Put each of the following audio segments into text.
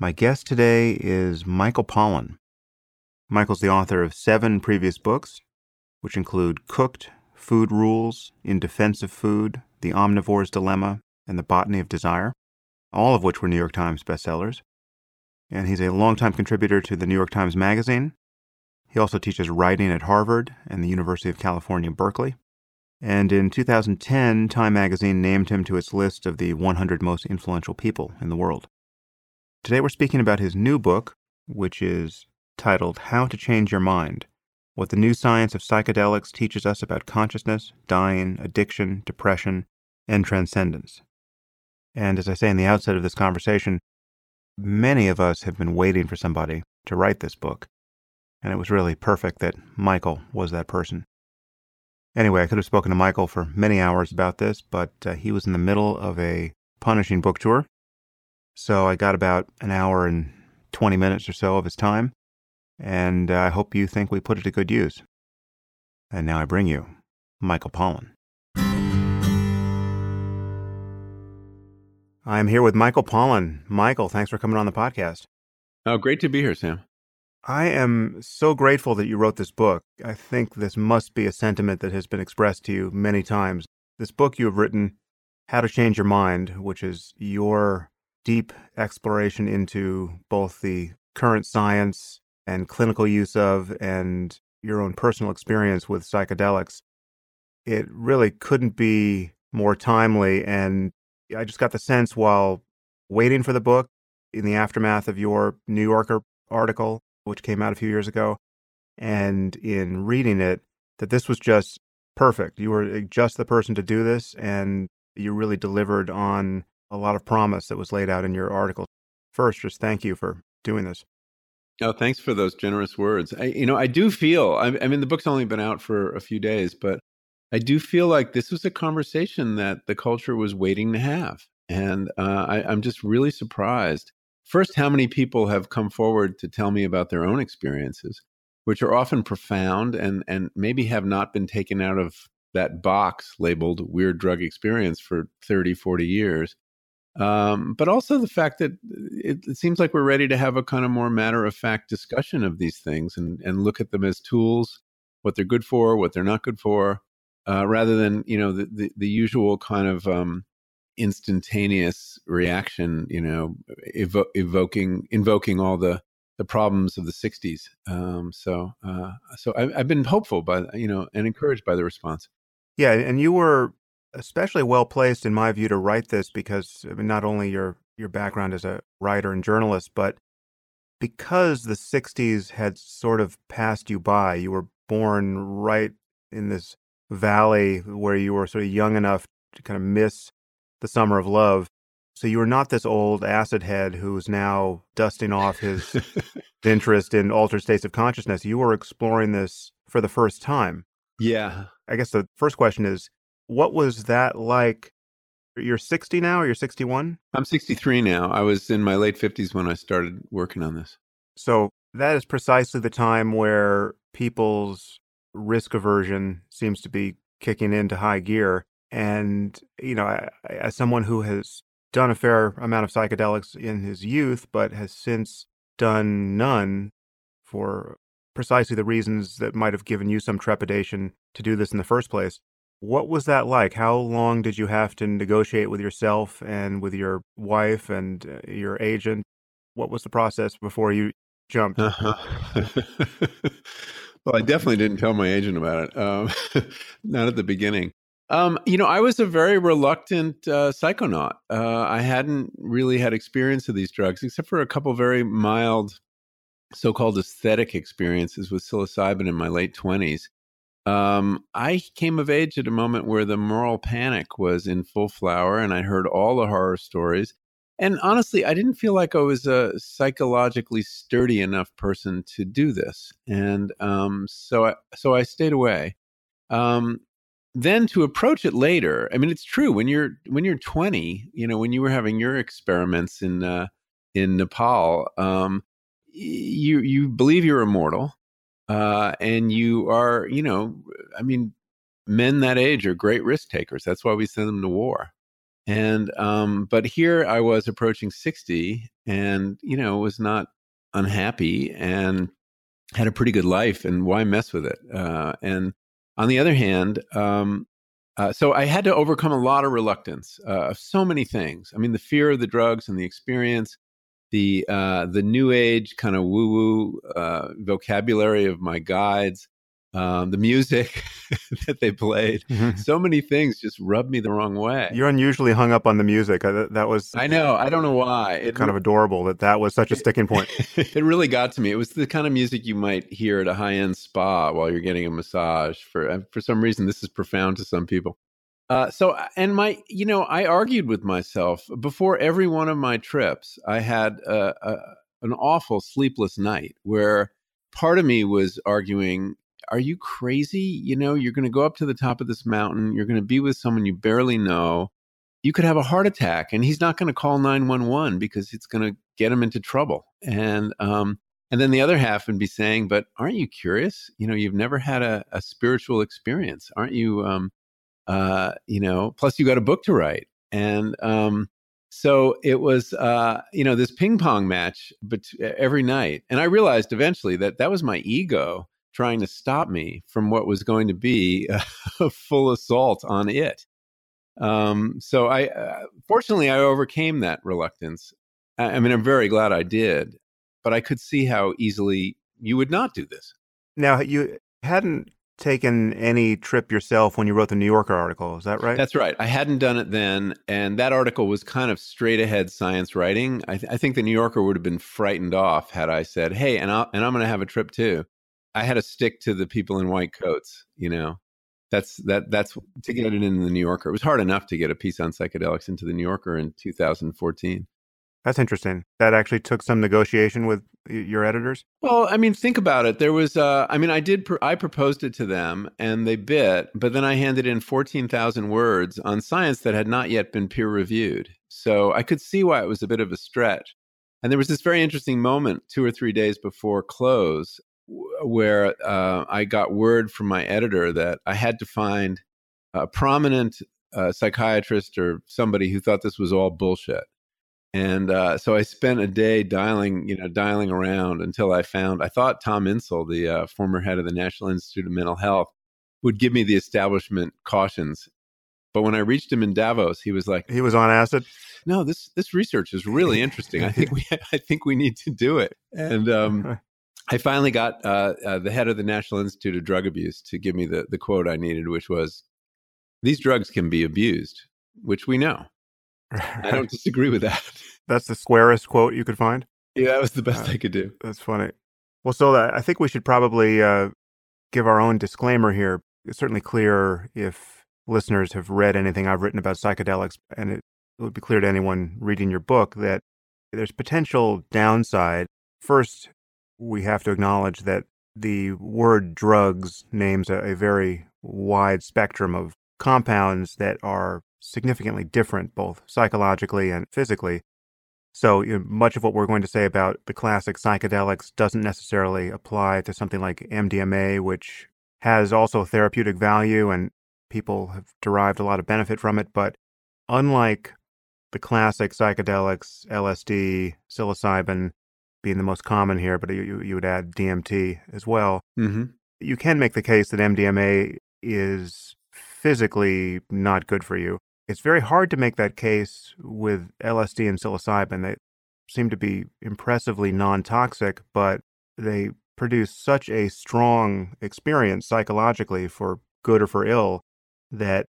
My guest today is Michael Pollan. Michael's the author of seven previous books, which include Cooked, Food Rules, In Defense of Food, The Omnivore's Dilemma, and The Botany of Desire, all of which were New York Times bestsellers. And he's a longtime contributor to the New York Times Magazine. He also teaches writing at Harvard and the University of California, Berkeley. And in 2010, Time magazine named him to its list of the 100 most influential people in the world. Today we're speaking about his new book, which is titled How to Change Your Mind What the New Science of Psychedelics Teaches Us About Consciousness, Dying, Addiction, Depression, and Transcendence. And as I say in the outset of this conversation, many of us have been waiting for somebody to write this book. And it was really perfect that Michael was that person. Anyway, I could have spoken to Michael for many hours about this, but uh, he was in the middle of a punishing book tour. So I got about an hour and 20 minutes or so of his time, and I hope you think we put it to good use. And now I bring you Michael Pollan. I'm here with Michael Pollan. Michael, thanks for coming on the podcast. Oh, great to be here, Sam. I am so grateful that you wrote this book. I think this must be a sentiment that has been expressed to you many times. This book you have written, How to Change Your Mind, which is your deep exploration into both the current science and clinical use of and your own personal experience with psychedelics. It really couldn't be more timely. And I just got the sense while waiting for the book in the aftermath of your New Yorker article which came out a few years ago, and in reading it, that this was just perfect. You were eh, just the person to do this, and you really delivered on a lot of promise that was laid out in your article. First, just thank you for doing this. Oh, thanks for those generous words. I, you know, I do feel. I, I mean, the book's only been out for a few days, but I do feel like this was a conversation that the culture was waiting to have, and uh, I, I'm just really surprised First, how many people have come forward to tell me about their own experiences, which are often profound and, and maybe have not been taken out of that box labeled weird drug experience for 30, 40 years. Um, but also the fact that it, it, seems like we're ready to have a kind of more matter of fact discussion of these things and, and look at them as tools, what they're good for, what they're not good for, uh, rather than you know the, the, the usual kind of um, instantaneous reaction, you know, evo- evoking, invoking all the the problems of the '60s. Um, so, uh, so I, I've been hopeful by you know and encouraged by the response. Yeah, and you were especially well placed, in my view, to write this because I mean, not only your your background as a writer and journalist, but because the '60s had sort of passed you by. You were born right in this valley where you were sort of young enough to kind of miss the Summer of Love. So you were not this old acid head who's now dusting off his interest in altered states of consciousness. You were exploring this for the first time. Yeah. I guess the first question is what was that like? You're 60 now or you're 61? I'm 63 now. I was in my late 50s when I started working on this. So that is precisely the time where people's risk aversion seems to be kicking into high gear. And, you know, I, as someone who has done a fair amount of psychedelics in his youth, but has since done none for precisely the reasons that might have given you some trepidation to do this in the first place. What was that like? How long did you have to negotiate with yourself and with your wife and uh, your agent? What was the process before you jumped? Uh-huh. well, I definitely didn't tell my agent about it. Um, not at the beginning. Um, you know, I was a very reluctant uh, psychonaut. Uh, I hadn't really had experience of these drugs, except for a couple very mild, so-called aesthetic experiences with psilocybin in my late twenties. Um, I came of age at a moment where the moral panic was in full flower, and I heard all the horror stories. And honestly, I didn't feel like I was a psychologically sturdy enough person to do this, and um, so I, so I stayed away. Um, then to approach it later i mean it's true when you're when you're 20 you know when you were having your experiments in uh in nepal um you you believe you're immortal uh and you are you know i mean men that age are great risk takers that's why we send them to war And um, but here I was approaching 60 and you know was not unhappy and had a pretty good life and why mess with it? Uh, and on the other hand, um, uh, so I had to overcome a lot of reluctance uh, of so many things. I mean, the fear of the drugs and the experience, the uh, the new age kind of woo woo uh, vocabulary of my guides, um, the music that they played. Mm-hmm. So many things just rubbed me the wrong way. You're unusually hung up on the music. Uh, that was. I know. I don't know why. It kind of adorable that that was such a sticking point. it really got to me. It was the kind of music you might hear at a high end spa while you're getting a massage. For for some reason, this is profound to some people. Uh, so, uh, and my, you know, I argued with myself before every one of my trips. I had a, a, an awful sleepless night where part of me was arguing, "Are you crazy? You know, you're going to go up to the top of this mountain. You're going to be with someone you barely know. You could have a heart attack, and he's not going to call nine one one because it's going to get him into trouble." And um, and then the other half would be saying, "But aren't you curious? You know, you've never had a, a spiritual experience, aren't you?" Um, uh, you know, plus you got a book to write. And um, so it was, uh, you know, this ping pong match but every night. And I realized eventually that that was my ego trying to stop me from what was going to be a full assault on it. Um, so I, uh, fortunately, I overcame that reluctance. I, I mean, I'm very glad I did, but I could see how easily you would not do this. Now, you hadn't taken any trip yourself when you wrote the New Yorker article. Is that right? That's right. I hadn't done it then. And that article was kind of straight ahead science writing. I, th- I think the New Yorker would have been frightened off had I said, hey, and, I'll, and I'm going to have a trip too. I had to stick to the people in white coats, you know. That's that. That's to get it in the New Yorker. It was hard enough to get a piece on psychedelics into the New Yorker in 2014. That's interesting. That actually took some negotiation with your editors. Well, I mean, think about it. There was, uh, I mean, I did, pr- I proposed it to them, and they bit. But then I handed in fourteen thousand words on science that had not yet been peer reviewed. So I could see why it was a bit of a stretch. And there was this very interesting moment two or three days before close where uh, I got word from my editor that I had to find a prominent uh, psychiatrist or somebody who thought this was all bullshit and uh, so I spent a day dialing, you know, dialing around until I found. I thought Tom Insel, the uh, former head of the National Institute of Mental Health, would give me the establishment cautions. But when I reached him in Davos, he was like, "He was on acid." No, this this research is really interesting. I think we I think we need to do it. And um, I finally got uh, uh, the head of the National Institute of Drug Abuse to give me the the quote I needed, which was, "These drugs can be abused," which we know. I don't disagree with that. That's the squarest quote you could find. Yeah, that was the best uh, I could do. That's funny. Well, so I think we should probably uh, give our own disclaimer here. It's certainly clear if listeners have read anything I've written about psychedelics, and it, it would be clear to anyone reading your book that there's potential downside. First, we have to acknowledge that the word drugs names a, a very wide spectrum of compounds that are significantly different, both psychologically and physically. So, you know, much of what we're going to say about the classic psychedelics doesn't necessarily apply to something like MDMA, which has also therapeutic value and people have derived a lot of benefit from it. But unlike the classic psychedelics, LSD, psilocybin being the most common here, but you, you would add DMT as well, mm-hmm. you can make the case that MDMA is physically not good for you. It's very hard to make that case with LSD and psilocybin. They seem to be impressively non toxic, but they produce such a strong experience psychologically for good or for ill that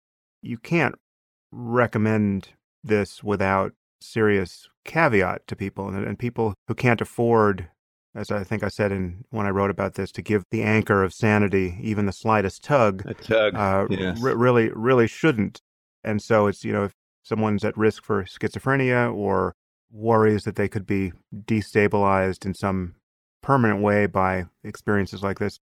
you can't recommend this without serious caveat to people and, and, people who can't afford as i think i said in when i wrote about this to give the anchor of sanity even the slightest tug a tug uh, yes. r- really really shouldn't and so it's, you know, if someone's at risk for schizophrenia or worries that they could be destabilized in some permanent way by experiences like this,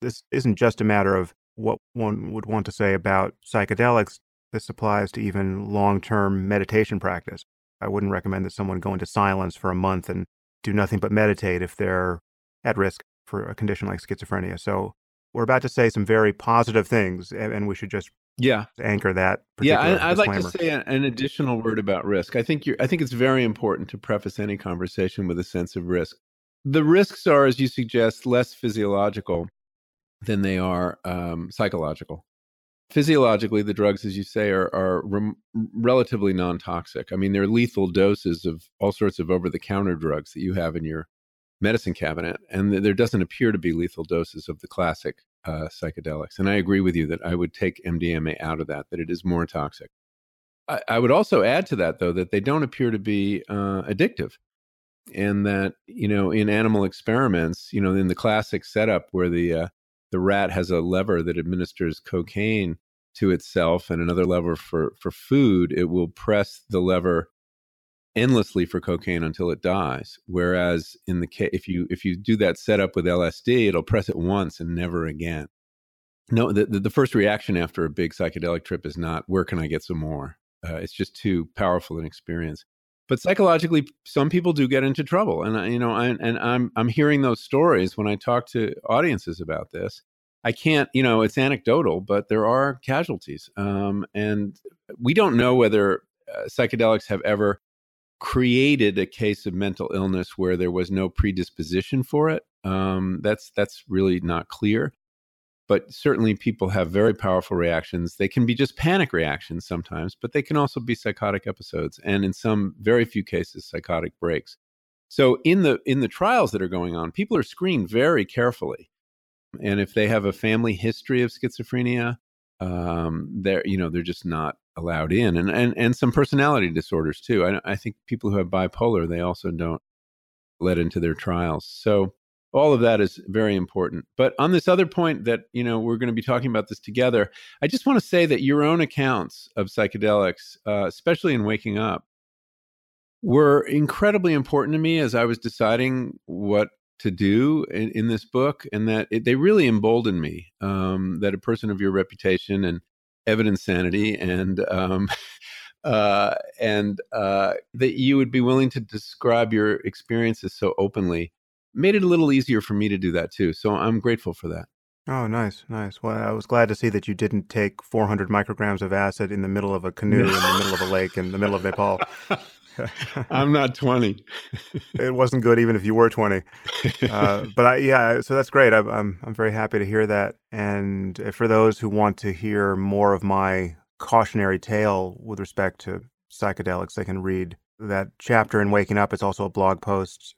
this isn't just a matter of what one would want to say about psychedelics. This applies to even long term meditation practice. I wouldn't recommend that someone go into silence for a month and do nothing but meditate if they're at risk for a condition like schizophrenia. So we're about to say some very positive things, and we should just yeah. anchor that yeah I, would like to say an additional word about risk. I think you're i think it's very important to preface any conversation with a sense of risk. The risks are as you suggest less physiological than they are um, psychological. Physiologically the drugs as you say are, are relatively non-toxic. I mean they're lethal doses of all sorts of over-the-counter drugs that you have in your medicine cabinet and there doesn't appear to be lethal doses of the classic uh, psychedelics. And I agree with you that I would take MDMA out of that, that it is more toxic. I, I would also add to that, though, that they don't appear to be uh, addictive. And that, you know, in animal experiments, you know, in the classic setup where the, uh, the rat has a lever that administers cocaine to itself and another lever for, for food, it will press the lever endlessly for cocaine until it dies. Whereas in the case, if you if you do that setup with LSD, it'll press it once and never again. No, the, the first reaction after a big psychedelic trip is not where can I get some more. Uh, it's just too powerful an experience. But psychologically, some people do get into trouble, and you know, I, and I'm I'm hearing those stories when I talk to audiences about this. I can't, you know, it's anecdotal, but there are casualties, um, and we don't know whether uh, psychedelics have ever created a case of mental illness where there was no predisposition for it. Um, that's that's really not clear. But certainly, people have very powerful reactions. They can be just panic reactions sometimes, but they can also be psychotic episodes, and in some very few cases, psychotic breaks. So in the in the trials that are going on, people are screened very carefully, and if they have a family history of schizophrenia, um, they're you know they're just not allowed in, and and and some personality disorders too. I, I think people who have bipolar they also don't let into their trials. So all of that is very important. But on this other point that you know we're going to be talking about this together, I just want to say that your own accounts of psychedelics, uh, especially in waking up, were incredibly important to me as I was deciding what to do in, in this book, and that it, they really emboldened me. Um, that a person of your reputation and evidence sanity and um, uh, and uh, that you would be willing to describe your experiences so openly made it a little easier for me to do that too. So I'm grateful for that. Oh, nice, nice. Well, I was glad to see that you didn't take 400 micrograms of acid in the middle of a canoe in the middle of a lake in the middle of Nepal. I'm not 20. it wasn't good even if you were 20. Uh, but I, yeah, so that's great. I, I'm I'm very happy to hear that. And for those who want to hear more of my cautionary tale with respect to psychedelics, they can read that chapter in Waking Up. It's also a blog post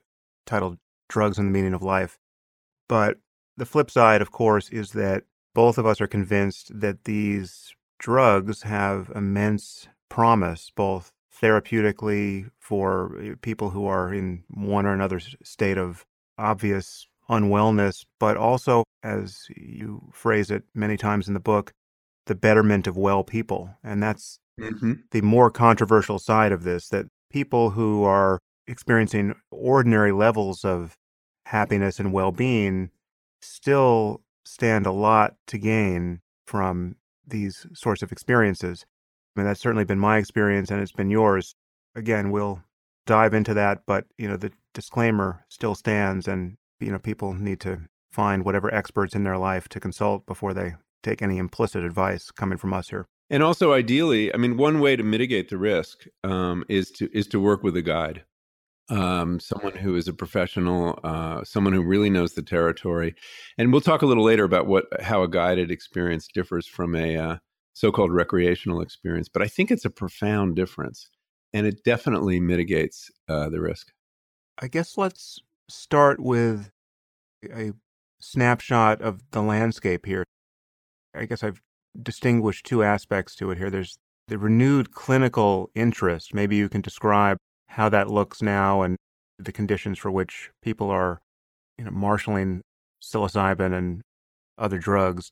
titled "Drugs and the Meaning of Life." But the flip side, of course, is that both of us are convinced that these drugs have immense promise, both therapeutically for eh, people who are in one or another state of obvious unwellness, but also, as you phrase it many times in the book, the betterment of well people. And that's mm-hmm. the more controversial side of this that people who are experiencing ordinary levels of happiness and well being still stand a lot to gain from these sorts of experiences. I mean, that's certainly been my experience and it's been yours. Again, we'll dive into that, but you know, the disclaimer still stands and you know, people need to find whatever experts in their life to consult before they take any implicit advice coming from us here. And also, ideally, I mean, one way to mitigate the risk um, is to is to work with a guide, um, someone who is a professional, uh, someone who really knows the territory. And we'll talk a little later about what how a guided experience differs from a uh, so-called recreational experience. But I think it's a profound difference, and it definitely mitigates uh, the risk. I guess let's start with a snapshot of the landscape here. I guess I've distinguished two aspects to it here. There's the renewed clinical interest. Maybe you can describe how that looks now and the conditions for which people are, you know, marshaling psilocybin and other drugs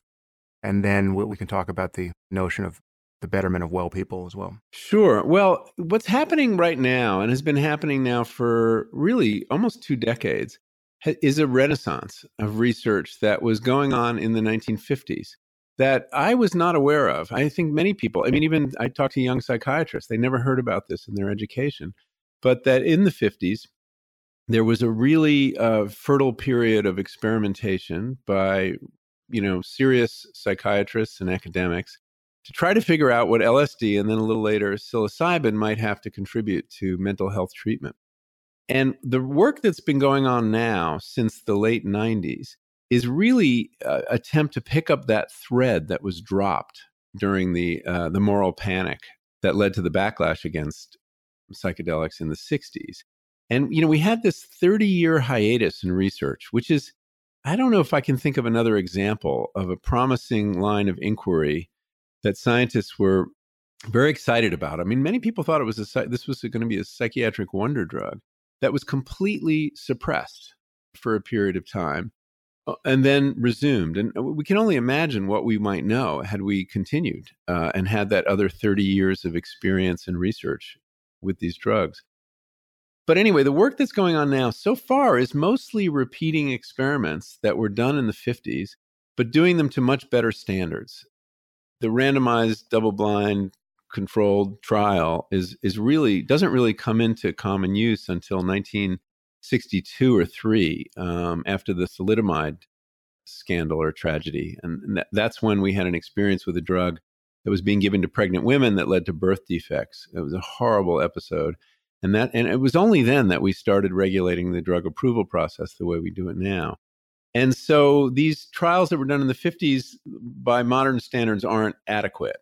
and then we can talk about the notion of the betterment of well people as well. Sure. Well, what's happening right now and has been happening now for really almost two decades is a renaissance of research that was going on in the 1950s that I was not aware of. I think many people, I mean, even I talked to young psychiatrists, they never heard about this in their education, but that in the 50s, there was a really uh, fertile period of experimentation by you know serious psychiatrists and academics to try to figure out what LSD and then a little later psilocybin might have to contribute to mental health treatment. And the work that's been going on now since the late 90s is really uh, attempt to pick up that thread that was dropped during the uh, the moral panic that led to the backlash against psychedelics in the 60s. And you know, we had this 30-year hiatus in research, which is I don't know if I can think of another example of a promising line of inquiry that scientists were very excited about. I mean, many people thought it was a this was going to be a psychiatric wonder drug that was completely suppressed for a period of time uh, and then resumed. And uh, we can only imagine what we might know had we continued uh, and had that other 30 years of experience and research with these drugs. But anyway, the work that's going on now so far is mostly repeating experiments that were done in the 50s, but doing them to much better standards. The randomized, double blind, controlled trial is, is really doesn't really come into common use until 1962 or three, um, after the thalidomide scandal or tragedy. And that, that's when we had an experience with a drug that was being given to pregnant women that led to birth defects. It was a horrible episode and that and it was only then that we started regulating the drug approval process the way we do it now and so these trials that were done in the 50s by modern standards aren't adequate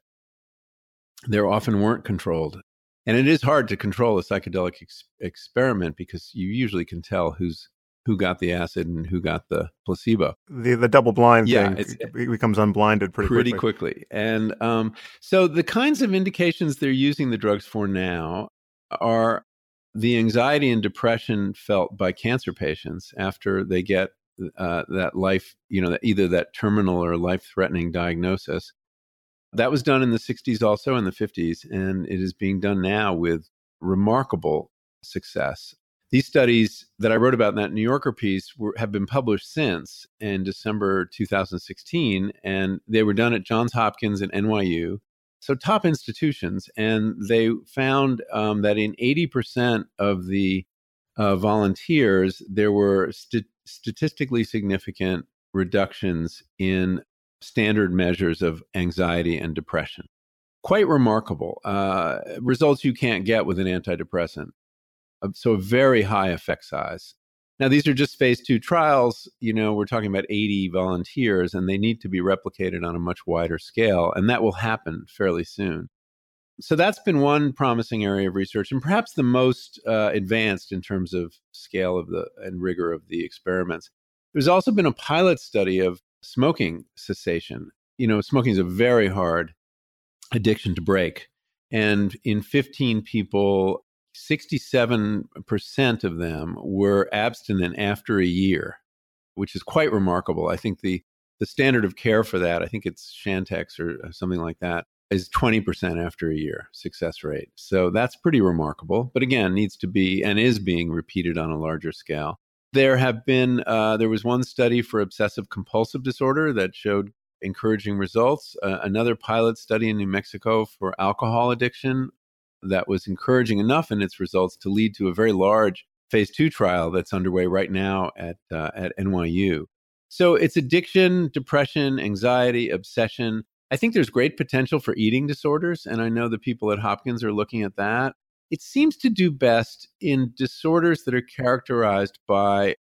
they often weren't controlled and it is hard to control a psychedelic ex- experiment because you usually can tell who's who got the acid and who got the placebo. The the double blind yeah, thing it becomes unblinded pretty pretty quickly. quickly. And um, so the kinds of indications they're using the drugs for now are the anxiety and depression felt by cancer patients after they get uh, that life, you know, either that terminal or life threatening diagnosis. That was done in the 60s, also in the 50s, and it is being done now with remarkable success. These studies that I wrote about in that New Yorker piece were, have been published since in December 2016, and they were done at Johns Hopkins and NYU so top institutions, and they found um, that in 80% of the uh, volunteers, there were st- statistically significant reductions in standard measures of anxiety and depression. Quite remarkable uh, results you can't get with an antidepressant. Uh, so, a very high effect size. Now, these are just phase two trials. You know, we're talking about 80 volunteers, and they need to be replicated on a much wider scale, and that will happen fairly soon. So that's been one promising area of research, and perhaps the most uh, advanced in terms of scale of the and rigor of the experiments. There's also been a pilot study of smoking cessation. You know, smoking is a very hard addiction to break, and in 15 people 67% of them were abstinent after a year, which is quite remarkable. I think the, the standard of care for that, I think it's Chantix or something like that, is 20% after a year success rate. So that's pretty remarkable. But again, needs to be and is being repeated on a larger scale. There have been, uh, there was one study for obsessive compulsive disorder that showed encouraging results. Uh, another pilot study in New Mexico for alcohol addiction that was encouraging enough in its results to lead to a very large phase two trial that's underway right now at, uh, at NYU. So it's addiction, depression, anxiety, obsession. I think there's great potential for eating disorders. And I know the people at Hopkins are looking at that. It seems to do best in disorders that are characterized by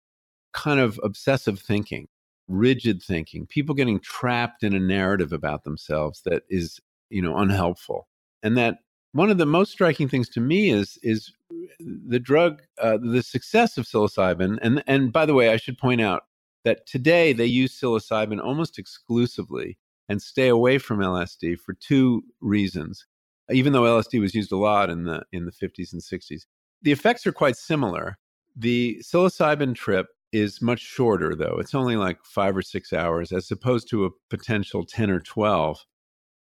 kind of obsessive thinking, rigid thinking, people getting trapped in a narrative about themselves that is, you know, unhelpful. And that one of the most striking things to me is is the drug, uh, the success of psilocybin. And and by the way, I should point out that today they use psilocybin almost exclusively and stay away from LSD for two reasons. Even though LSD was used a lot in the in the 50s and 60s, the effects are quite similar. The psilocybin trip is much shorter, though. It's only like five or six hours, as opposed to a potential 10 or 12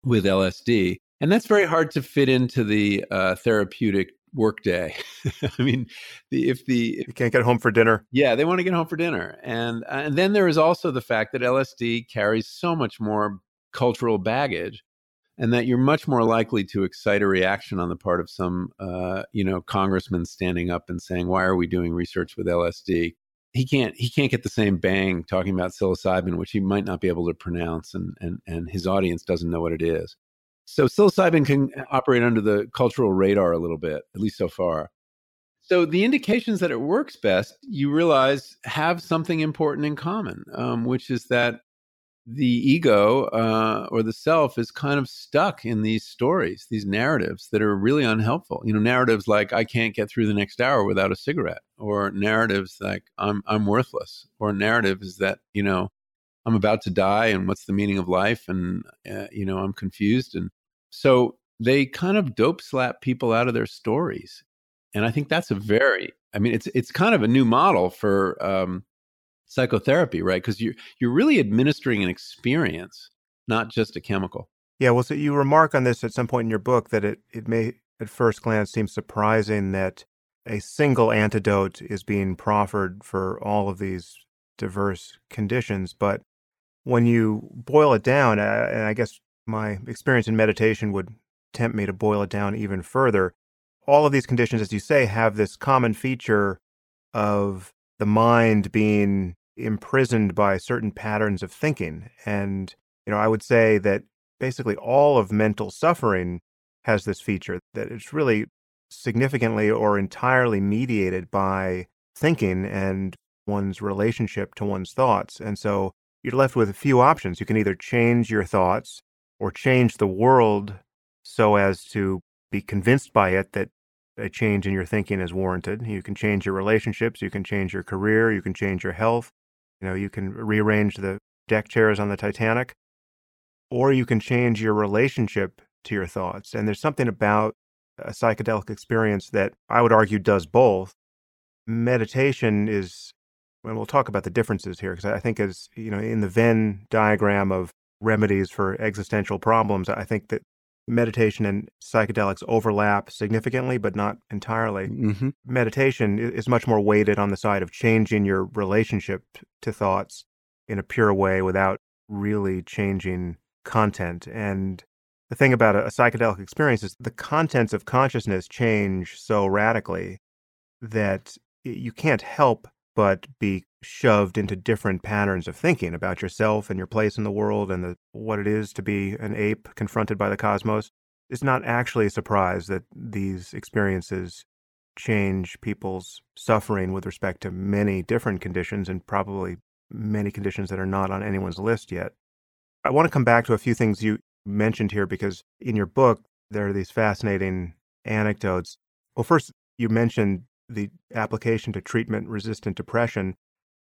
with LSD and that's very hard to fit into the uh, therapeutic workday. I mean, the, if the if, you can't get home for dinner, yeah, they want to get home for dinner, and uh, and then there is also the fact that LSD carries so much more cultural baggage, and that you're much more likely to excite a reaction on the part of some, uh, you know, congressman standing up and saying, "Why are we doing research with LSD?" He can't he can't get the same bang talking about psilocybin, which he might not be able to pronounce, and and and his audience doesn't know what it is. So psilocybin can operate under the cultural radar a little bit, at least so far. So the indications that it works best, you realize, have something important in common, um, which is that the ego uh, or the self is kind of stuck in these stories, these narratives that are really unhelpful. You know, narratives like "I can't get through the next hour without a cigarette," or narratives like "I'm I'm worthless," or narratives that you know I'm about to die and what's the meaning of life, and uh, you know I'm confused, and so they kind of dope slap people out of their stories, and I think that's a very, I mean, it's it's kind of a new model for um, psychotherapy, right? Because you're you're really administering an experience, not just a chemical. Yeah, well, so you remark on this at some point in your book that it it may at first glance seem surprising that a single antidote is being proffered for all of these diverse conditions, but when you boil it down, uh, and I guess my experience in meditation would tempt me to boil it down even further. All of these conditions, as you say, have this common feature of the mind being imprisoned by certain patterns of thinking. And, you know, I would say that basically all of mental suffering has this feature that it's really significantly or entirely mediated by thinking and one's relationship to one's thoughts. And so you're left with a few options. You can either change your thoughts or change the world so as to be convinced by it that a change in your thinking is warranted. You can change your relationships, you can change your career, you can change your health, you know, you can rearrange the deck chairs on the Titanic, or you can change your relationship to your thoughts. And there's something about a psychedelic experience that I would argue does both. Meditation is, and we'll talk about the differences here, because I think as, you know, in the Venn diagram of remedies for existential problems, I think that meditation and psychedelics overlap significantly, but not entirely. Mm-hmm. Meditation is much more weighted on the side of changing your relationship to thoughts in a pure way without really changing content. And the thing about a, psychedelic experience is the contents of consciousness change so radically that you can't help but be shoved into different patterns of thinking about yourself and your place in the world and the, what it is to be an ape confronted by the cosmos. It's not actually a surprise that these experiences change people's suffering with respect to many different conditions and probably many conditions that are not on anyone's list yet. I want to come back to a few things you mentioned here because in your book, there are these fascinating anecdotes. Well, first, you mentioned the application to treatment resistant depression.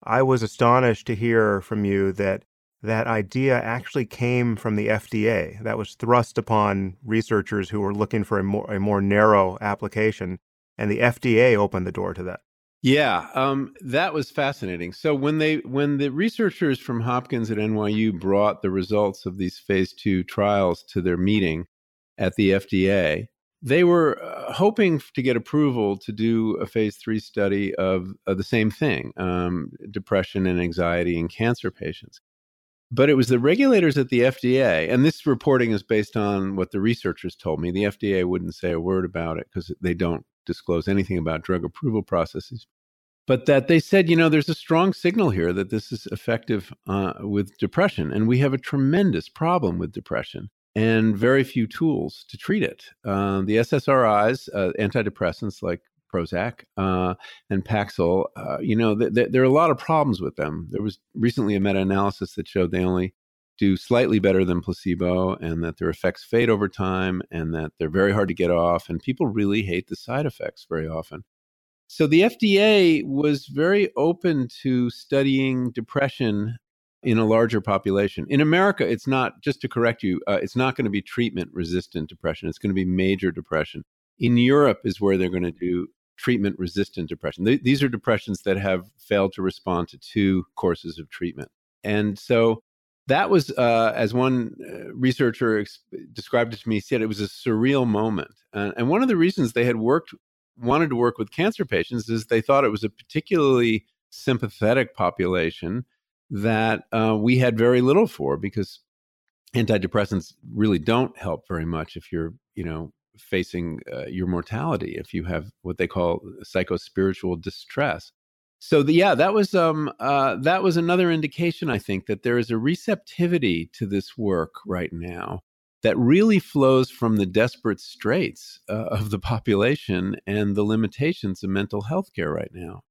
I was astonished to hear from you that that idea actually came from the FDA. That was thrust upon researchers who were looking for a more, a more narrow application, and the FDA opened the door to that. Yeah, um, that was fascinating. So when they when the researchers from Hopkins at NYU brought the results of these phase two trials to their meeting at the FDA, they were uh, hoping to get approval to do a phase three study of, of the same thing um, depression and anxiety in cancer patients. But it was the regulators at the FDA, and this reporting is based on what the researchers told me. The FDA wouldn't say a word about it because they don't disclose anything about drug approval processes. But that they said, you know, there's a strong signal here that this is effective uh, with depression. And we have a tremendous problem with depression and very few tools to treat it. Uh, the SSRIs, uh, antidepressants like Prozac uh, and Paxil, uh, you know, th- th- there are a lot of problems with them. There was recently a meta analysis that showed they only do slightly better than placebo and that their effects fade over time and that they're very hard to get off. And people really hate the side effects very often. So the FDA was very open to studying depression in a larger population. In America, it's not, just to correct you, uh, it's not going to be treatment resistant depression. It's going to be major depression. In Europe, is where they're going to do treatment resistant depression. Th- these are depressions that have failed to respond to two courses of treatment. And so that was, uh, as one uh, researcher ex- described it to me, said it was a surreal moment. Uh, and one of the reasons they had worked, wanted to work with cancer patients is they thought it was a particularly sympathetic population that uh, we had very little for because antidepressants really don't help very much if you're, you know, facing uh, your mortality, if you have what they call psychospiritual distress. So the, yeah, that was um, uh, that was another indication, I think, that there is a receptivity to this work right now that really flows from the desperate straits uh, of the population and the limitations of mental health care right now.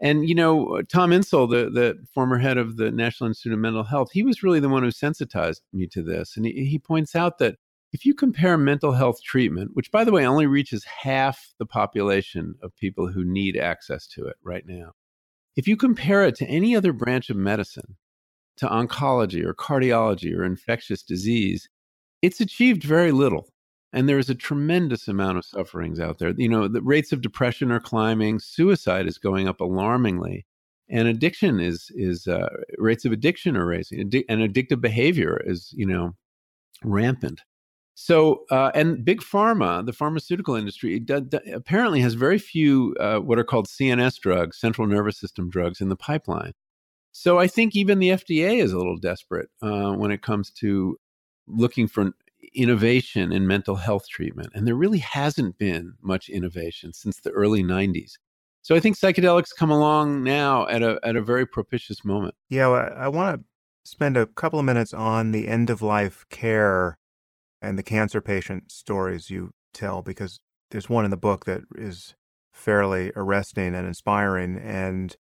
And, you know, uh, Tom Insel, the, the former head of the National Institute of Mental Health, he was really the one who sensitized me to this. And he, he points out that if you compare mental health treatment, which, by the way, only reaches half the population of people who need access to it right now, if you compare it to any other branch of medicine, to oncology or cardiology or infectious disease, it's achieved very little. And there is a tremendous amount of sufferings out there. You know, the rates of depression are climbing, suicide is going up alarmingly, and addiction is is uh, rates of addiction are raising, and addictive behavior is you know rampant. So, uh, and big pharma, the pharmaceutical industry, d- d- apparently has very few uh, what are called CNS drugs, central nervous system drugs, in the pipeline. So, I think even the FDA is a little desperate uh, when it comes to looking for innovation in mental health treatment. And there really hasn't been much innovation since the early 90s. So, I think psychedelics come along now at a, at a very propitious moment. Yeah, well, I want to spend a couple of minutes on the end of life care and the cancer patient stories you tell because there's one in the book that is fairly arresting and inspiring and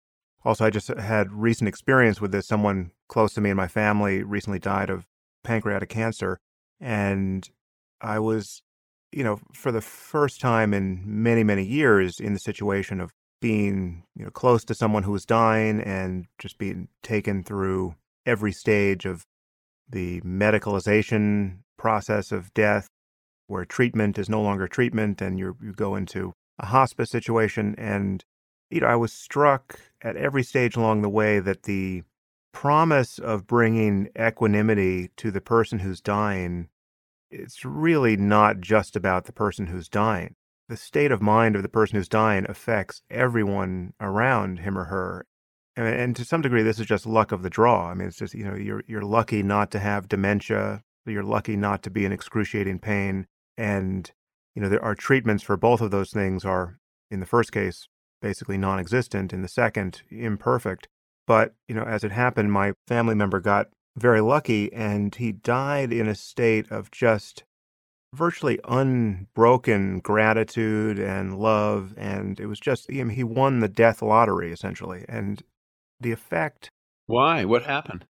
also i just had recent experience with this someone close to me in my family recently died of pancreatic cancer and i was you know for the first time in many many years in the situation of being you know close to someone who was dying and just being taken through every stage of the medicalization process of death where treatment is no longer treatment and you you go into a hospice situation. And you know I was struck at every stage along the way that the promise of bringing equanimity to the person who's dying it's really not just about the person who's dying the state of mind of the person who's dying affects everyone around him or her and, and to some degree this is just luck of the draw i mean it's just you know you're you're lucky not to have dementia you're lucky not to be in excruciating pain. And, you know, there are treatments for both of those things are, in the first case, basically non existent, in the second, imperfect. But, you know, as it happened, my family member got very lucky and he died in a state of just virtually unbroken gratitude and love. And it was just, I mean, he won the death lottery, essentially. And the effect. Why? What happened?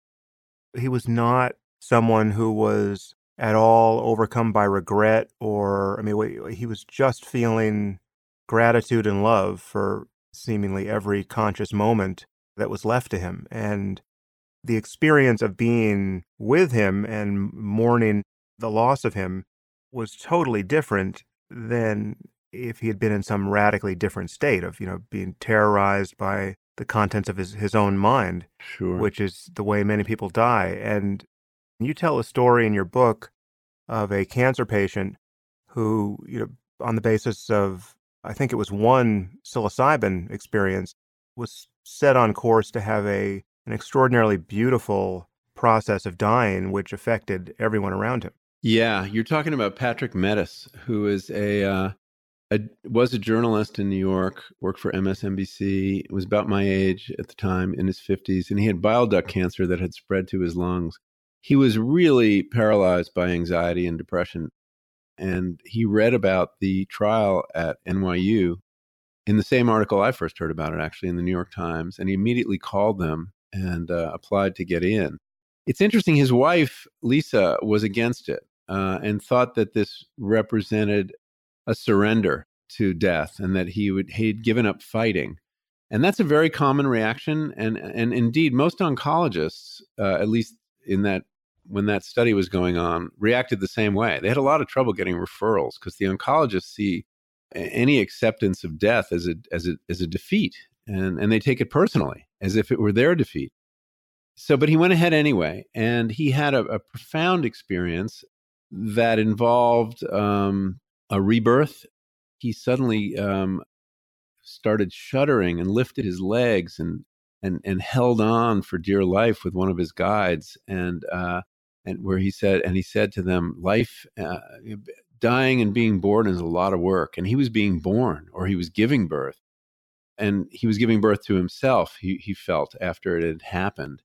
He was not someone who was at all overcome by regret or I mean he was just feeling gratitude and love for seemingly every conscious moment that was left to him and the experience of being with him and mourning the loss of him was totally different than if he had been in some radically different state of you know being terrorized by the contents of his, his own mind sure. which is the way many people die and you tell a story in your book of a cancer patient who, you know, on the basis of, I think it was one psilocybin experience, was set on course to have a an extraordinarily beautiful process of dying, which affected everyone around him. Yeah, you're talking about Patrick Mettes, who is a, uh, a was a journalist in New York, worked for MSNBC, was about my age at the time, in his 50s, and he had bile duct cancer that had spread to his lungs he was really paralyzed by anxiety and depression. And he read about the trial at NYU in the same article I first heard about it, actually, in the New York Times. And he immediately called them and uh, applied to get in. It's interesting, his wife, Lisa, was against it uh, and thought that this represented a surrender to death and that he would he'd given up fighting and that's a very common reaction and and indeed most oncologists uh, at least in that when that study was going on, reacted the same way. They had a lot of trouble getting referrals because the oncologists see any acceptance of death as a as a as a defeat, and and they take it personally as if it were their defeat. So, but he went ahead anyway, and he had a, a profound experience that involved um, a rebirth. He suddenly um, started shuddering and lifted his legs and and and held on for dear life with one of his guides and uh, and where he said and he said to them life uh, dying and being born is a lot of work and he was being born or he was giving birth and he was giving birth to himself he, he felt after it had happened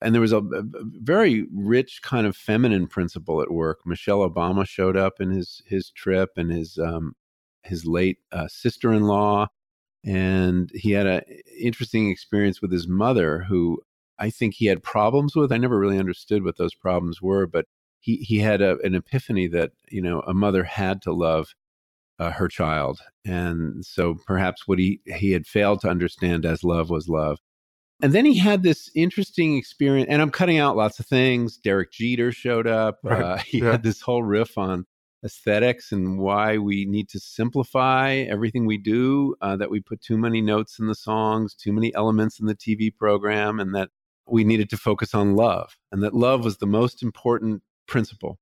And there was a, a, very rich kind of feminine principle at work. Michelle Obama showed up in his his trip, and his um, his late uh, sister in law, and he had an interesting experience with his mother, who I think he had problems with. I never really understood what those problems were, but he he had a, an epiphany that you know a mother had to love uh, her child, and so perhaps what he he had failed to understand as love was love and then he had this interesting experience, and I'm cutting out lots of things. Derek Jeter showed up. Right. Uh, he yeah. had this whole riff on aesthetics and why we need to simplify everything we do, uh, that we put too many notes in the songs, too many elements in the TV program, and that we needed to focus on love, and that love was the most important principle.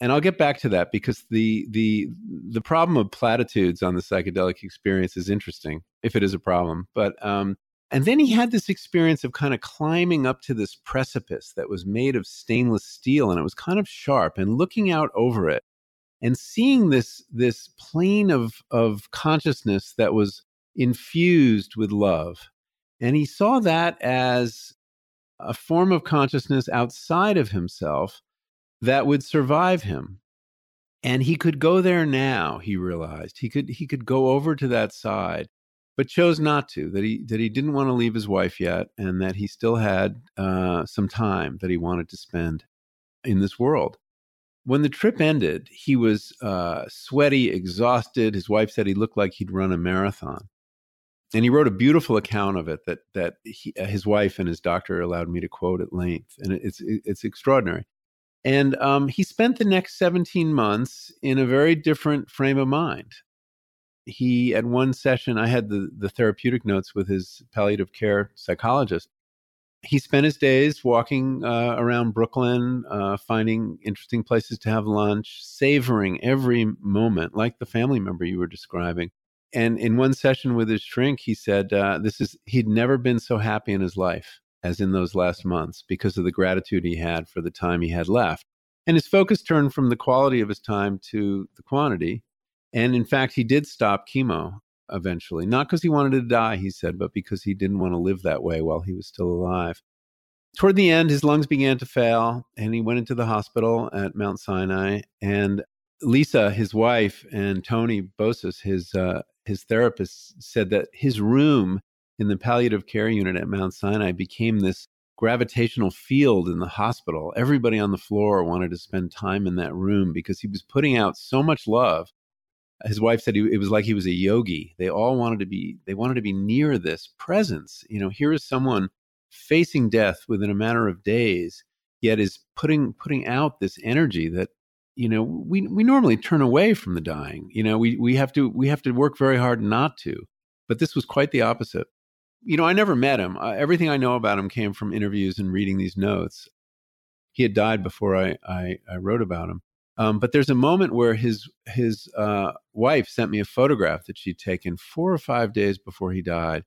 And I'll get back to that because the the the problem of platitudes on the psychedelic experience is interesting, if it is a problem. But um, and then he had this experience of kind of climbing up to this precipice that was made of stainless steel and it was kind of sharp and looking out over it and seeing this this plane of of consciousness that was infused with love. And he saw that as a form of consciousness outside of himself that would survive him. And he could go there now, he realized. He could he could go over to that side but chose not to. That he that he didn't want to leave his wife yet, and that he still had uh, some time that he wanted to spend in this world. When the trip ended, he was uh, sweaty, exhausted. His wife said he looked like he'd run a marathon, and he wrote a beautiful account of it that that he, uh, his wife and his doctor allowed me to quote at length, and it's it's extraordinary. And um, he spent the next 17 months in a very different frame of mind. He at one session i had the, the therapeutic notes with his palliative care psychologist. He spent his days walking uh, around brooklyn uh, finding interesting places to have lunch savoring every moment like the family member you were describing. And in one session with his shrink he said uh, this is he'd never been so happy in his life as in those last months because of the gratitude he had for the time he had left and his focus turned from the quality of his time to the quantity and in fact, he did stop chemo eventually, not because he wanted to die, he said, but because he didn't want to live that way while he was still alive. Toward the end, his lungs began to fail, and he went into the hospital at Mount Sinai. And Lisa, his wife, and Tony Bossis, his uh, his therapist, said that his room in the palliative care unit at Mount Sinai became this gravitational field in the hospital. Everybody on the floor wanted to spend time in that room because he was putting out so much love his wife said he, it was like he was a yogi. They all wanted to be they wanted to be near this presence. You know, here is someone facing death within a matter of days, yet is putting putting out this energy that you know we we normally turn away from the dying. You know, we we have to we have to work very hard not to. But this was quite the opposite. You know, I never met him. Uh, everything I know about him came from interviews and reading these notes. He had died before I, I, I wrote about him. Um, but there's a moment where his his uh, wife sent me a photograph that she'd taken four or five days before he died,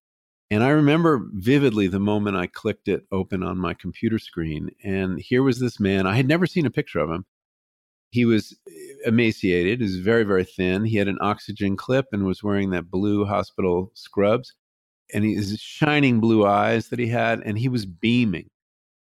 and I remember vividly the moment I clicked it open on my computer screen, and here was this man. I had never seen a picture of him. He was emaciated. He was very very thin. He had an oxygen clip and was wearing that blue hospital scrubs, and his shining blue eyes that he had, and he was beaming,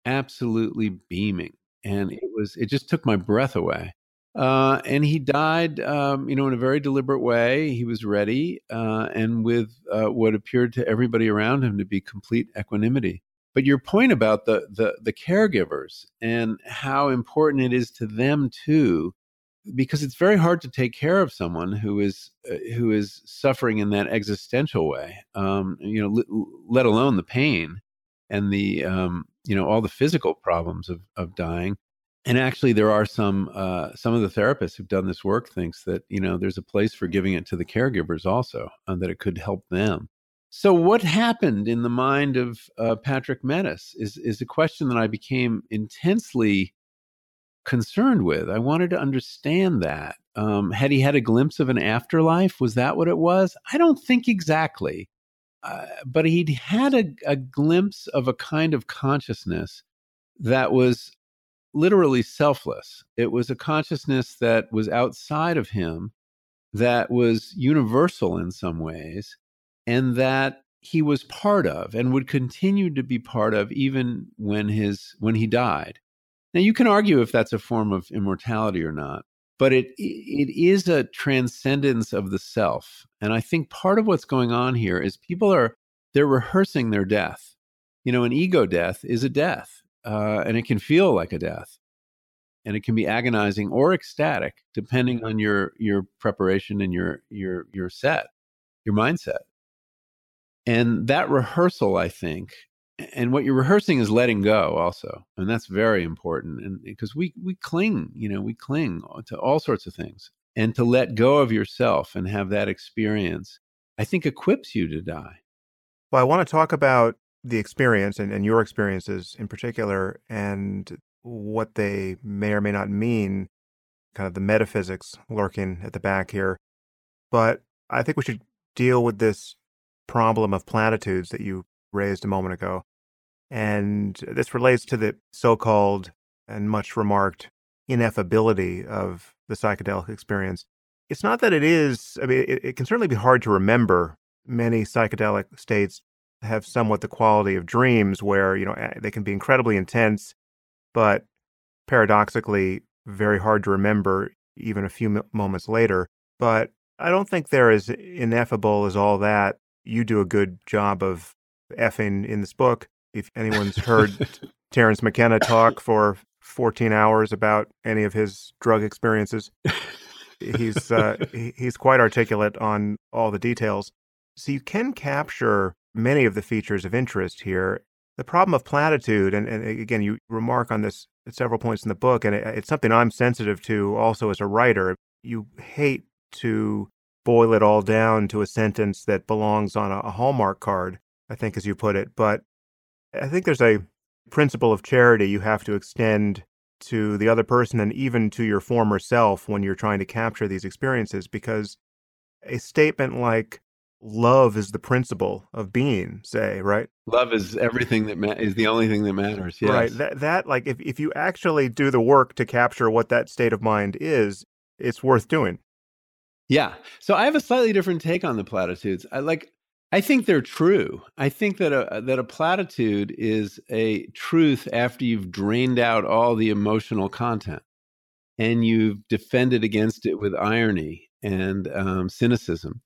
absolutely beaming, and it was it just took my breath away uh, and he died, um, you know, in a very deliberate way. He was ready, uh, and with uh, what appeared to everybody around him to be complete equanimity. But your point about the, the the caregivers and how important it is to them too, because it's very hard to take care of someone who is uh, who is suffering in that existential way. Um, you know, let alone the pain and the um, you know all the physical problems of of dying and actually there are some uh, some of the therapists who've done this work thinks that you know there's a place for giving it to the caregivers also and that it could help them so what happened in the mind of uh, Patrick Mettes is is a question that i became intensely concerned with. I wanted to understand that. Um, had he had a glimpse of an afterlife? Was that what it was? I don't think exactly. Uh, but he'd had a, a glimpse of a kind of consciousness that was literally selfless. It was a consciousness that was outside of him, that was universal in some ways, and that he was part of and would continue to be part of even when his when he died. Now you can argue if that's a form of immortality or not, but it it is a transcendence of the self. And I think part of what's going on here is people are they're rehearsing their death. You know, an ego death is a death, uh, and it can feel like a death, and it can be agonizing or ecstatic depending on your your preparation and your your your set, your mindset. And that rehearsal, I think, and what you're rehearsing is letting go also. And that's very important. And eh, because we we cling, you know, we cling uh, to all sorts of things. And to let go of yourself and have that experience, I think equips you to die. Well, I want to talk about the experience and, and your experiences in particular and what they may or may not mean, kind of the metaphysics lurking at the back here. But I think we should deal with this problem of platitudes that you raised a moment ago. And this relates to the so called and much remarked ineffability of the psychedelic experience. It's not that it is, I mean, it, it, can certainly be hard to remember. Many psychedelic states have somewhat the quality of dreams where, you know, they can be incredibly intense, but paradoxically very hard to remember even a few moments later. But I don't think they're as ineffable as all that you do a good job of effing in this book. If anyone's heard Terence McKenna talk for 14 hours about any of his drug experiences, he's uh, he's quite articulate on all the details. So you can capture many of the features of interest here. The problem of platitude, and, and again, you remark on this at several points in the book, and it, it's something I'm sensitive to also as a writer. You hate to boil it all down to a sentence that belongs on a, a Hallmark card, I think, as you put it. But I think there's a principle of charity you have to extend to the other person and even to your former self when you're trying to capture these experiences because a statement like love is the principle of being say right love is everything that ma- is the only thing that matters yes. right that, that like if, if you actually do the work to capture what that state of mind is it's worth doing yeah. So I have a slightly different take on the platitudes. I like I think they're true. I think that a that a platitude is a truth after you've drained out all the emotional content and you've defended against it with irony and um, cynicism.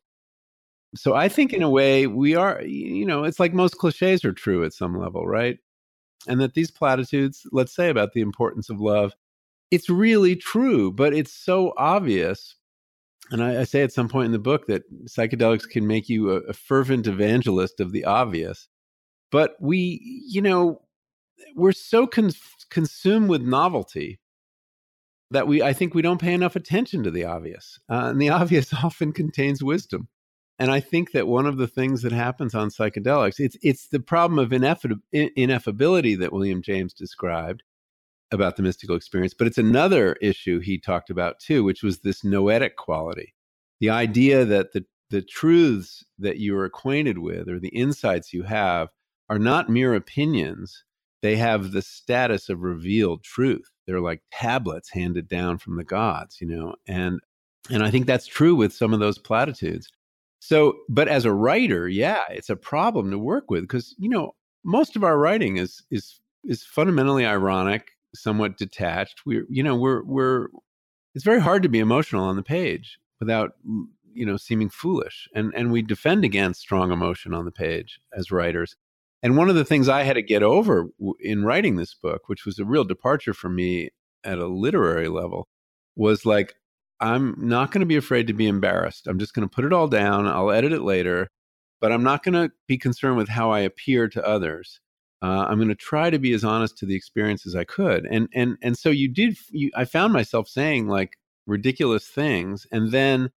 So I think in a way we are, you know, it's like most cliches are true at some level, right? And that these platitudes, let's say about the importance of love, it's really true, but it's so obvious and I, I, say at some point in the book that psychedelics can make you a, a fervent evangelist of the obvious. But we, you know, we're so con- consumed with novelty that we, I think, we don't pay enough attention to the obvious, uh, and the obvious often contains wisdom. And I think that one of the things that happens on psychedelics, it's it's the problem of ineffability that William James described, about the mystical experience, but it's another issue he talked about too, which was this noetic quality. The idea that the, the truths that you're acquainted with or the insights you have are not mere opinions, they have the status of revealed truth. They're like tablets handed down from the gods, you know, and and I think that's true with some of those platitudes. So, but as a writer, yeah, it's a problem to work with because you know most of our writing is is is fundamentally ironic somewhat detached. We're, you know, we're, we're, it's very hard to be emotional on the page without, you know, seeming foolish. And, and we defend against strong emotion on the page as writers. And one of the things I had to get over in writing this book, which was a real departure for me at a literary level, was like, I'm not going to be afraid to be embarrassed. I'm just going to put it all down. I'll edit it later, but I'm not going to be concerned with how I appear to others uh, I'm going to try to be as honest to the experience as I could. And and and so you did. You, I found myself saying like ridiculous things, and then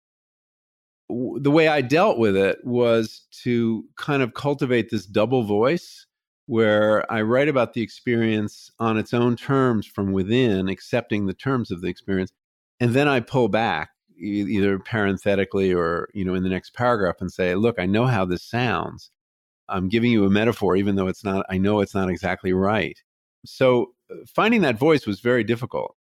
w- the way I dealt with it was to kind of cultivate this double voice where I write about the experience on its own terms from within, accepting the terms of the experience, and then I pull back either parenthetically or you know in the next paragraph and say, look, I know how this sounds I'm giving you a metaphor, even though it's not, I know it's not exactly right. So uh, finding that voice was very difficult.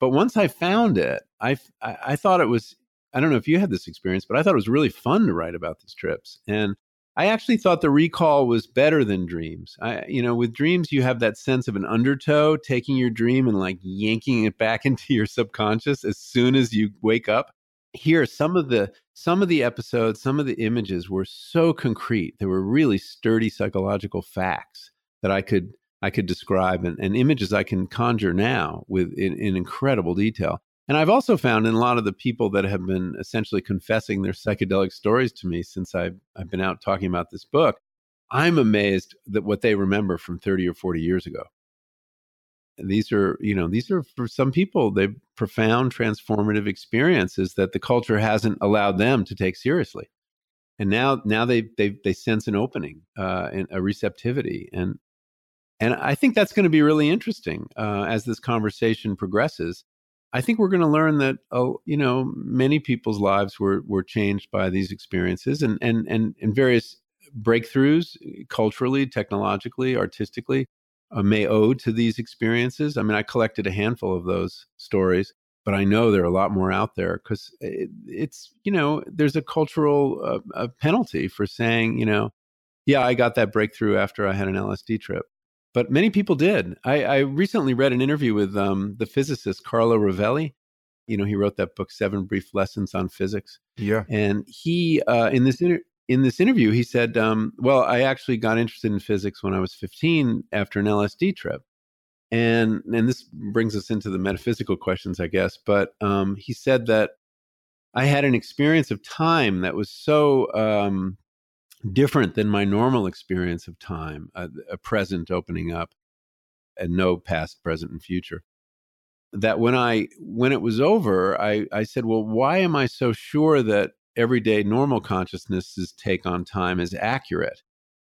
But once I found it, I, I, I thought it was, I don't know if you had this experience, but I thought it was really fun to write about these trips. And I actually thought the recall was better than dreams. I, you know, with dreams, you have that sense of an undertow taking your dream and like yanking it back into your subconscious as soon as you wake up. Here, some of the some of the episodes, some of the images were so concrete. They were really sturdy psychological facts that I could I could describe and, and images I can conjure now with in, in incredible detail. And I've also found in a lot of the people that have been essentially confessing their psychedelic stories to me since I've, I've been out talking about this book, I'm amazed that what they remember from 30 or 40 years ago. And these are, you know, these are for some people, they profound transformative experiences that the culture hasn't allowed them to take seriously. And now, now they they they sense an opening, uh, and a receptivity, and and I think that's going to be really interesting uh, as this conversation progresses. I think we're going to learn that oh, you know, many people's lives were were changed by these experiences and and and, and various breakthroughs culturally, technologically, artistically uh, may owe to these experiences. I mean, I collected a handful of those stories, but I know there are a lot more out there because it, it's you know there's a cultural uh, a penalty for saying you know, yeah, I got that breakthrough after I had an LSD trip but many people did. I, I recently read an interview with um, the physicist Carlo Rovelli. You know, he wrote that book, Seven Brief Lessons on Physics. Yeah, and he uh, in this inter- in this interview he said, um, "Well, I actually got interested in physics when I was 15 after an LSD trip." And and this brings us into the metaphysical questions, I guess. But um, he said that I had an experience of time that was so um, different than my normal experience of time, a, a present opening up and no past, present, and future. That when I when it was over, I, I said, well, why am I so sure that everyday normal consciousness's take on time is accurate?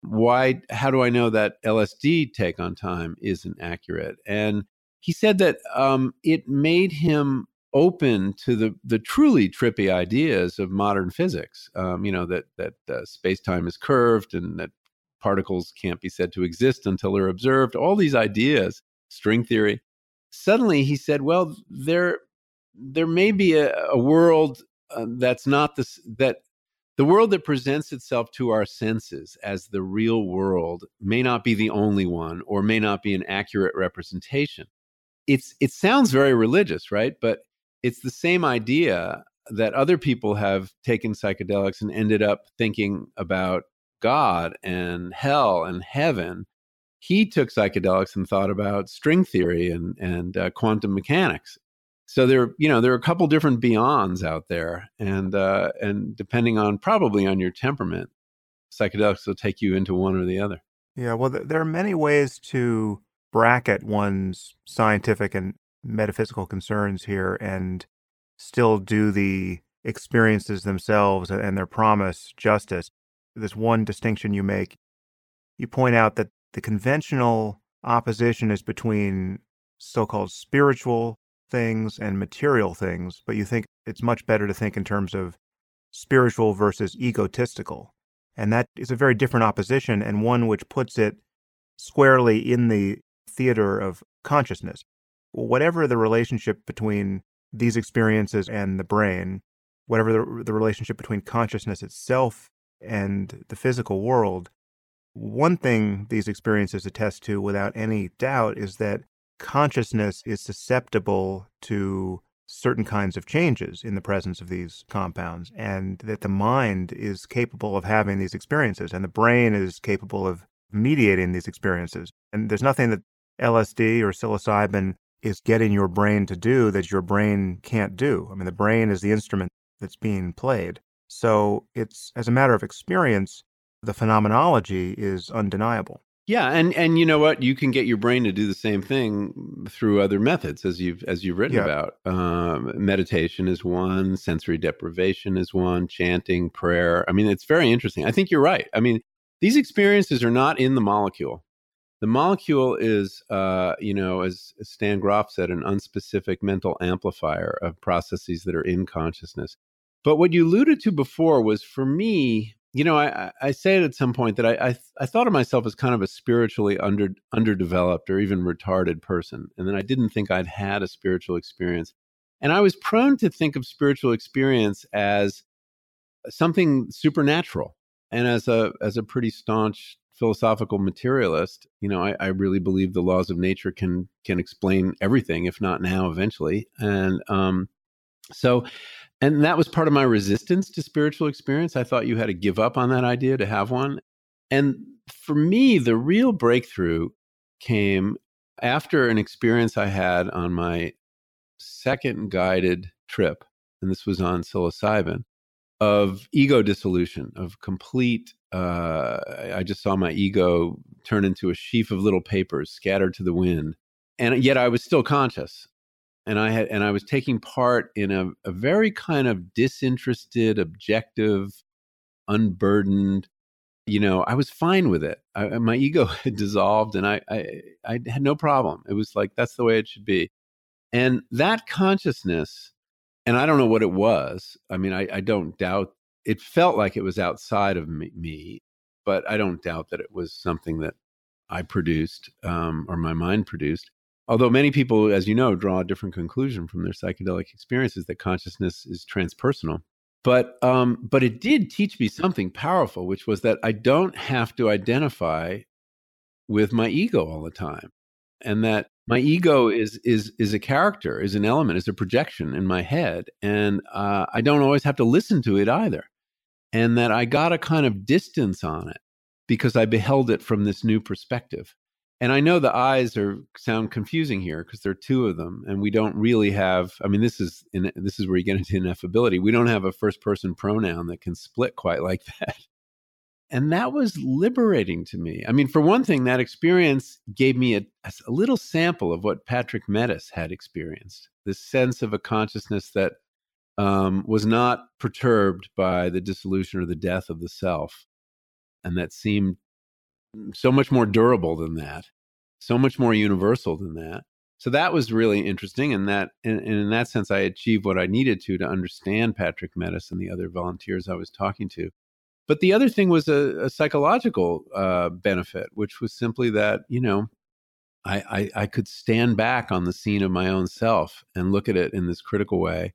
Why how do I know that LSD take on time isn't accurate? And he said that um, it made him open to the the truly trippy ideas of modern physics. Um, you know that that uh, space time is curved and that particles can't be said to exist until they're observed. All these ideas, string theory. Suddenly, he said, "Well, there there may be a, a world uh, that's not this that." The world that presents itself to our senses as the real world may not be the only one or may not be an accurate representation. It's it sounds very religious, right? But it's the same idea that other people have taken psychedelics and ended up thinking about God and hell and heaven. He took psychedelics and thought about string theory and and uh, quantum mechanics. So there, you know, there are a couple different beyonds out there, and uh, and depending on probably on your temperament, psychedelics will take you into one or the other. Yeah, well, there are many ways to bracket one's scientific and metaphysical concerns here and still do the experiences themselves and their promise justice. There's one distinction you make. You point out that the conventional opposition is between so called spiritual things and material things, but you think it's much better to think in terms of spiritual versus egotistical. And that is a very different opposition and one which puts it squarely in the theater of consciousness whatever the relationship between these experiences and the brain, whatever the, the relationship between consciousness itself and the physical world, one thing these experiences attest to without any doubt is that consciousness is susceptible to certain kinds of changes in the presence of these compounds, and that the mind is capable of having these experiences, and the brain is capable of mediating these experiences. And there's nothing that LSD or psilocybin is getting your brain to do that your brain can't do. I mean, the brain is the instrument that's being played. So it's, as a matter of experience, the phenomenology is undeniable. Yeah, and and you know what? You can get your brain to do the same thing through other methods, as you've as you've written yeah. about. Um, meditation is one, sensory deprivation is one, chanting, prayer. I mean, it's very interesting. I think you're right. I mean, these experiences are not in the molecule the molecule is, uh, you know, as Stan Grof said, an unspecific mental amplifier of processes that are in consciousness. But what you alluded to before was for me, you know, I, I it at some point that I, I, I thought of myself as kind of a spiritually under underdeveloped or even retarded person, and then I didn't think I'd had a spiritual experience, and I was prone to think of spiritual experience as something supernatural And as a as a pretty staunch philosophical materialist, you know, I, I, really believe the laws of nature can can explain everything, if not now, eventually. And um, so, and that was part of my resistance to spiritual experience. I thought you had to give up on that idea to have one. And for me, the real breakthrough came after an experience I had on my second guided trip, and this was on psilocybin, of ego dissolution, of complete. Uh, I just saw my ego turn into a sheaf of little papers scattered to the wind, and yet I was still conscious, and I had and I was taking part in a, a very kind of disinterested, objective, unburdened. You know, I was fine with it. I, my ego had dissolved, and I, I I had no problem. It was like that's the way it should be, and that consciousness and I don't know what it was. I mean, I, I don't doubt it felt like it was outside of me, me, but I don't doubt that it was something that I produced um, or my mind produced. Although many people, as you know, draw a different conclusion from their psychedelic experiences that consciousness is transpersonal. But um, but it did teach me something powerful, which was that I don't have to identify with my ego all the time, and that my ego is is is a character, is an element, is a projection in my head, and uh, I don't always have to listen to it either. And that I got a kind of distance on it because I beheld it from this new perspective. And I know the eyes are sound confusing here because there are two of them, and we don't really have. I mean, this is in, this is where you get into ineffability. We don't have a first person pronoun that can split quite like that. And that was liberating to me. I mean, for one thing, that experience gave me a, a little sample of what Patrick Mettes had experienced this sense of a consciousness that um, was not perturbed by the dissolution or the death of the self. And that seemed so much more durable than that, so much more universal than that. So that was really interesting. And that, and, and in that sense, I achieved what I needed to to understand Patrick Mettes and the other volunteers I was talking to. But the other thing was a, a psychological uh, benefit, which was simply that, you know, I, I, I, could stand back on the scene of my own self and look at it in this critical way,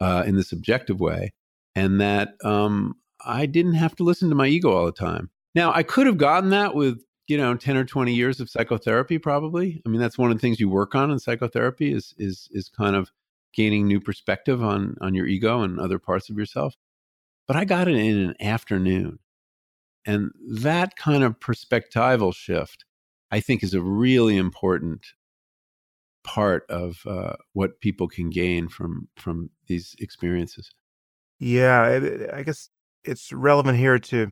uh, in this objective way, and that um, I didn't have to listen to my ego all the time. Now, I could have gotten that with you know 10 or 20 years of psychotherapy probably i mean that's one of the things you work on in psychotherapy is is is kind of gaining new perspective on on your ego and other parts of yourself but I got it in an afternoon. And that kind of perspectival shift, I think, is a really important part of uh, what people can gain from from these experiences. Yeah, I guess it's relevant here to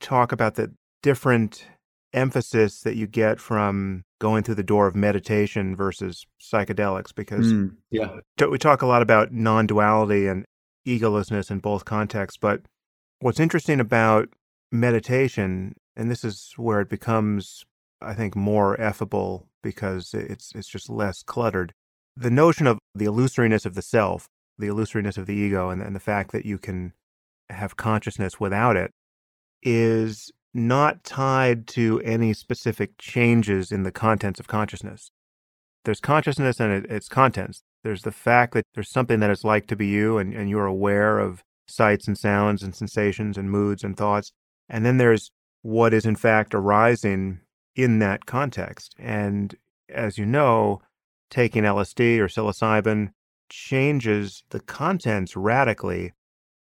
talk about the different emphasis that you get from going through the door of meditation versus psychedelics because mm, yeah we talk a lot about non-duality and egolessness in both contexts. But what's interesting about meditation, and this is where it becomes, I think, more effable because it's it's just less cluttered. The notion of the illusoriness of the self, the illusoriness of the ego, and, and the fact that you can have consciousness without it is not tied to any specific changes in the contents of consciousness. There's consciousness and it, its contents. There's the fact that there's something that it's like to be you and, and you're aware of sights and sounds and sensations and moods and thoughts. And then there's what is in fact arising in that context. And as you know, taking LSD or psilocybin changes the contents radically.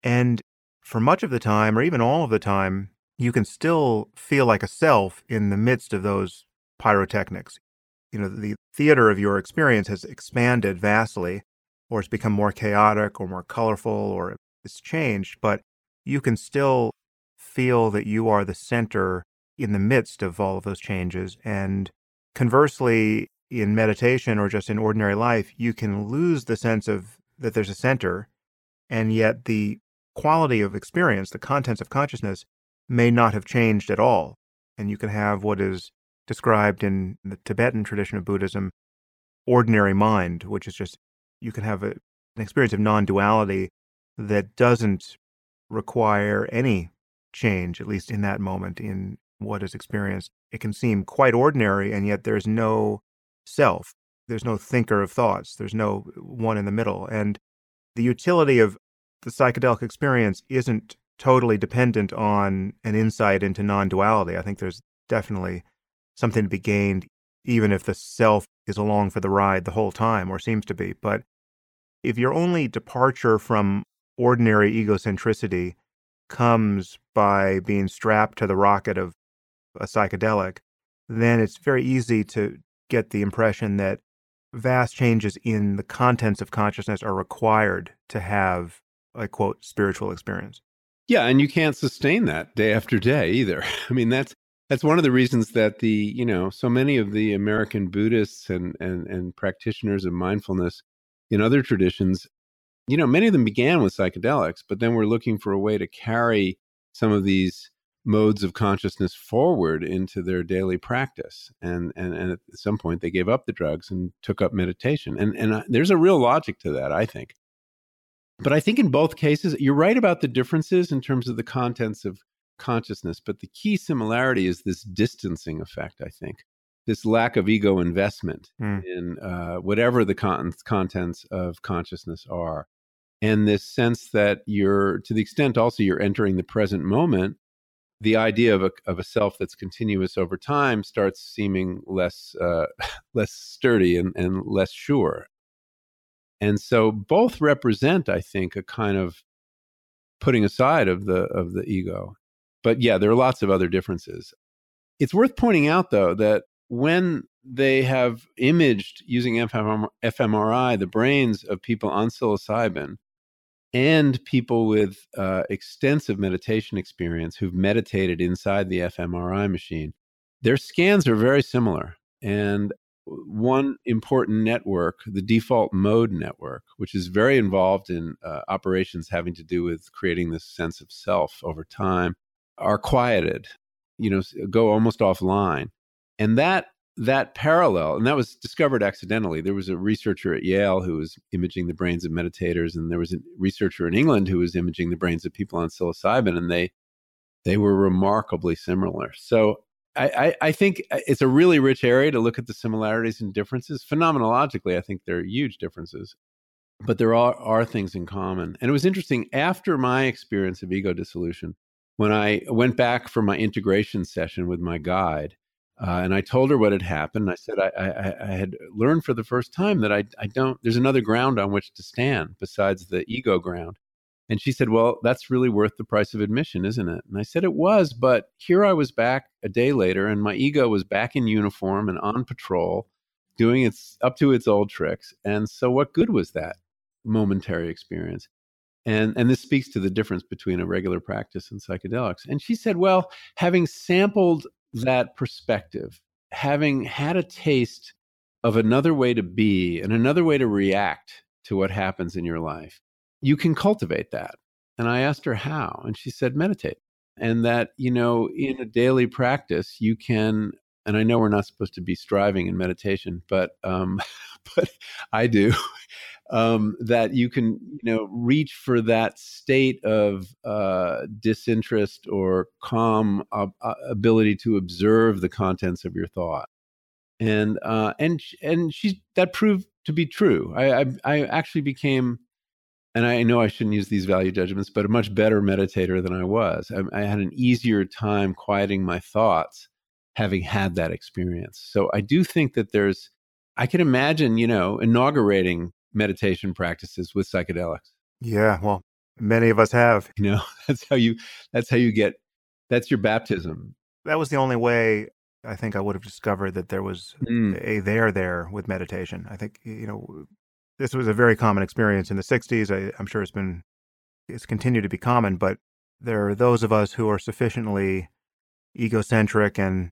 And for much of the time, or even all of the time, you can still feel like a self in the midst of those pyrotechnics. You know the theater of your experience has expanded vastly or it's become more chaotic or more colorful or it's changed but you can still feel that you are the center in the midst of all of those changes. And conversely in meditation or just in ordinary life you can lose the sense of that there's a center and yet the quality of experience the contents of consciousness may not have changed at all and you can have what is described in the Tibetan tradition of Buddhism, ordinary mind, which is just you can have a, an experience of non duality that doesn't require any change, at least in that moment, in what is experienced. It can seem quite ordinary, and yet there's no self. There's no thinker of thoughts. There's no one in the middle. And the utility of the psychedelic experience isn't totally dependent on an insight into non duality. I think there's definitely something to be gained, even if the self is along for the ride the whole time, or seems to be. But if your only departure from ordinary egocentricity comes by being strapped to the rocket of a psychedelic, then it's very easy to get the impression that vast changes in the contents of consciousness are required to have a quote spiritual experience. Yeah, and you can't sustain that day after day either. I mean, that's that's one of the reasons that the you know so many of the American Buddhists and and and practitioners of mindfulness in other traditions, you know, many of them began with psychedelics, but then we're looking for a way to carry some of these modes of consciousness forward into their daily practice. And, and, and at some point, they gave up the drugs and took up meditation. And, and uh, there's a real logic to that, I think. But I think in both cases, you're right about the differences in terms of the contents of consciousness. But the key similarity is this distancing effect, I think. This lack of ego investment mm. in uh, whatever the con- contents of consciousness are. And this sense that you're, to the extent also you're entering the present moment, the idea of a, of a self that's continuous over time starts seeming less uh, less sturdy and, and less sure. And so both represent, I think, a kind of putting aside of the of the ego. But yeah, there are lots of other differences. It's worth pointing out though that when they have imaged using fMRI the brains of people on psilocybin, and people with uh, extensive meditation experience who've meditated inside the fMRI machine, their scans are very similar. And one important network, the default mode network, which is very involved in uh, operations having to do with creating this sense of self over time, are quieted, you know, go almost offline. And that that parallel, and that was discovered accidentally. There was a researcher at Yale who was imaging the brains of meditators, and there was a researcher in England who was imaging the brains of people on psilocybin, and they they were remarkably similar. So I, I, think it's a really rich area to look at the similarities and differences. Phenomenologically, I think there are huge differences, but there are, are things in common. And it was interesting after my experience of ego dissolution, when I went back for my integration session with my guide uh, and I told her what had happened. I said I, I, I, had learned for the first time that I, I don't. There's another ground on which to stand besides the ego ground. And she said, "Well, that's really worth the price of admission, isn't it?" And I said, "It was, but here I was back a day later, and my ego was back in uniform and on patrol, doing its up to its old tricks. And so, what good was that momentary experience?" And, and this speaks to the difference between a regular practice and psychedelics. And she said, Well, having sampled that perspective, having had a taste of another way to be and another way to react to what happens in your life, you can cultivate that. And I asked her how, and she said, meditate. And that, you know, in a daily practice, you can, and I know we're not supposed to be striving in meditation, but, um, but I do um, that you can you know reach for that state of uh, disinterest or calm uh, ability to observe the contents of your thought and uh, and and she that proved to be true I, I, I actually became and I know I shouldn't use these value judgments, but a much better meditator than I was. I, I had an easier time quieting my thoughts having had that experience. So I do think that there's I can imagine, you know, inaugurating meditation practices with psychedelics. Yeah, well, many of us have. You know, that's how you that's how you get that's your baptism. That was the only way I think I would have discovered that there was mm. a there there with meditation. I think you know this was a very common experience in the 60s. I, I'm sure it's been it's continued to be common, but there are those of us who are sufficiently egocentric and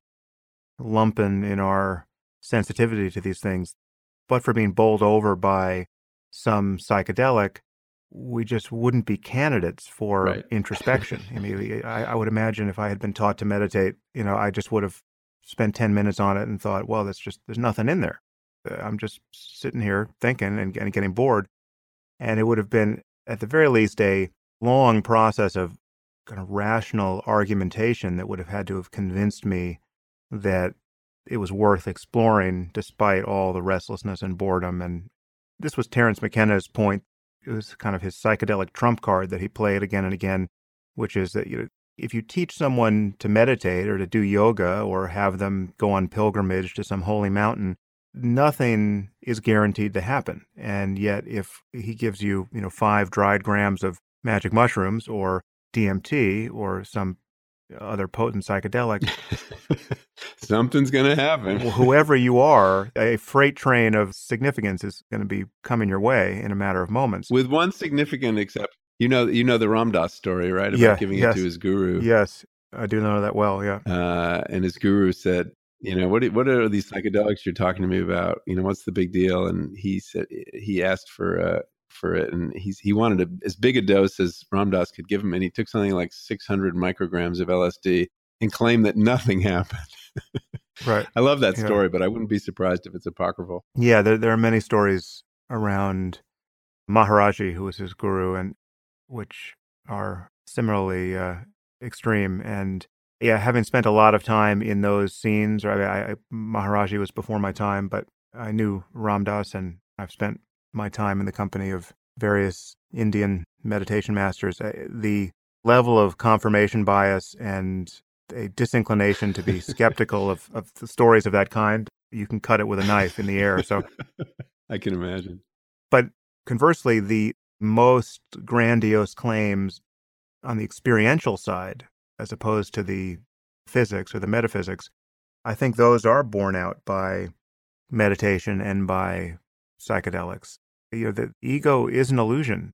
lumpen in our sensitivity to these things, but for being bowled over by some psychedelic, we just wouldn't be candidates for right. introspection. I mean, I, I, would imagine if I had been taught to meditate, you know, I just would have spent 10 minutes on it and thought, well, that's just, there's nothing in there. Uh, I'm just sitting here thinking and, getting bored. And it would have been, at the very least, a long process of kind of rational argumentation that would have had to have convinced me that it was worth exploring despite all the restlessness and boredom and this was Terence McKenna's point. It was kind of his psychedelic trump card that he played again and again which is that you know, if you teach someone to meditate or to do yoga or have them go on pilgrimage to some holy mountain, nothing is guaranteed to happen. And yet, if he gives you, you know, five dried grams of magic mushrooms or DMT or some other potent psychedelic, something's going to happen. whoever you are, a freight train of significance is going to be coming your way in a matter of moments. With one significant exception. You know, you know the Ram Dass story, right? About yeah, giving yes. it to his guru. Yes, I do know that well. Yeah. Uh, and his guru said, you know, what what are these psychedelics you're talking to me about? You know, what's the big deal? And he said he asked for uh, for it, and he's he wanted a, as big a dose as Ram Dass could give him, and he took something like 600 micrograms of LSD and claimed that nothing happened. right. I love that story, yeah. but I wouldn't be surprised if it's apocryphal. Yeah, there there are many stories around Maharaji, who was his guru, and which are similarly uh, extreme. And yeah, having spent a lot of time in those scenes, or I, I, Maharaji was before my time, but I knew Ram Dass, and I've spent my time in the company of various Indian meditation masters. The level of confirmation bias and a disinclination to be skeptical of, of the stories of that kind, you can cut it with a knife in the air. So I can imagine. But conversely, the most grandiose claims on the experiential side, as opposed to the physics or the metaphysics, I think those are borne out by meditation and by psychedelics. You know, the ego is an illusion.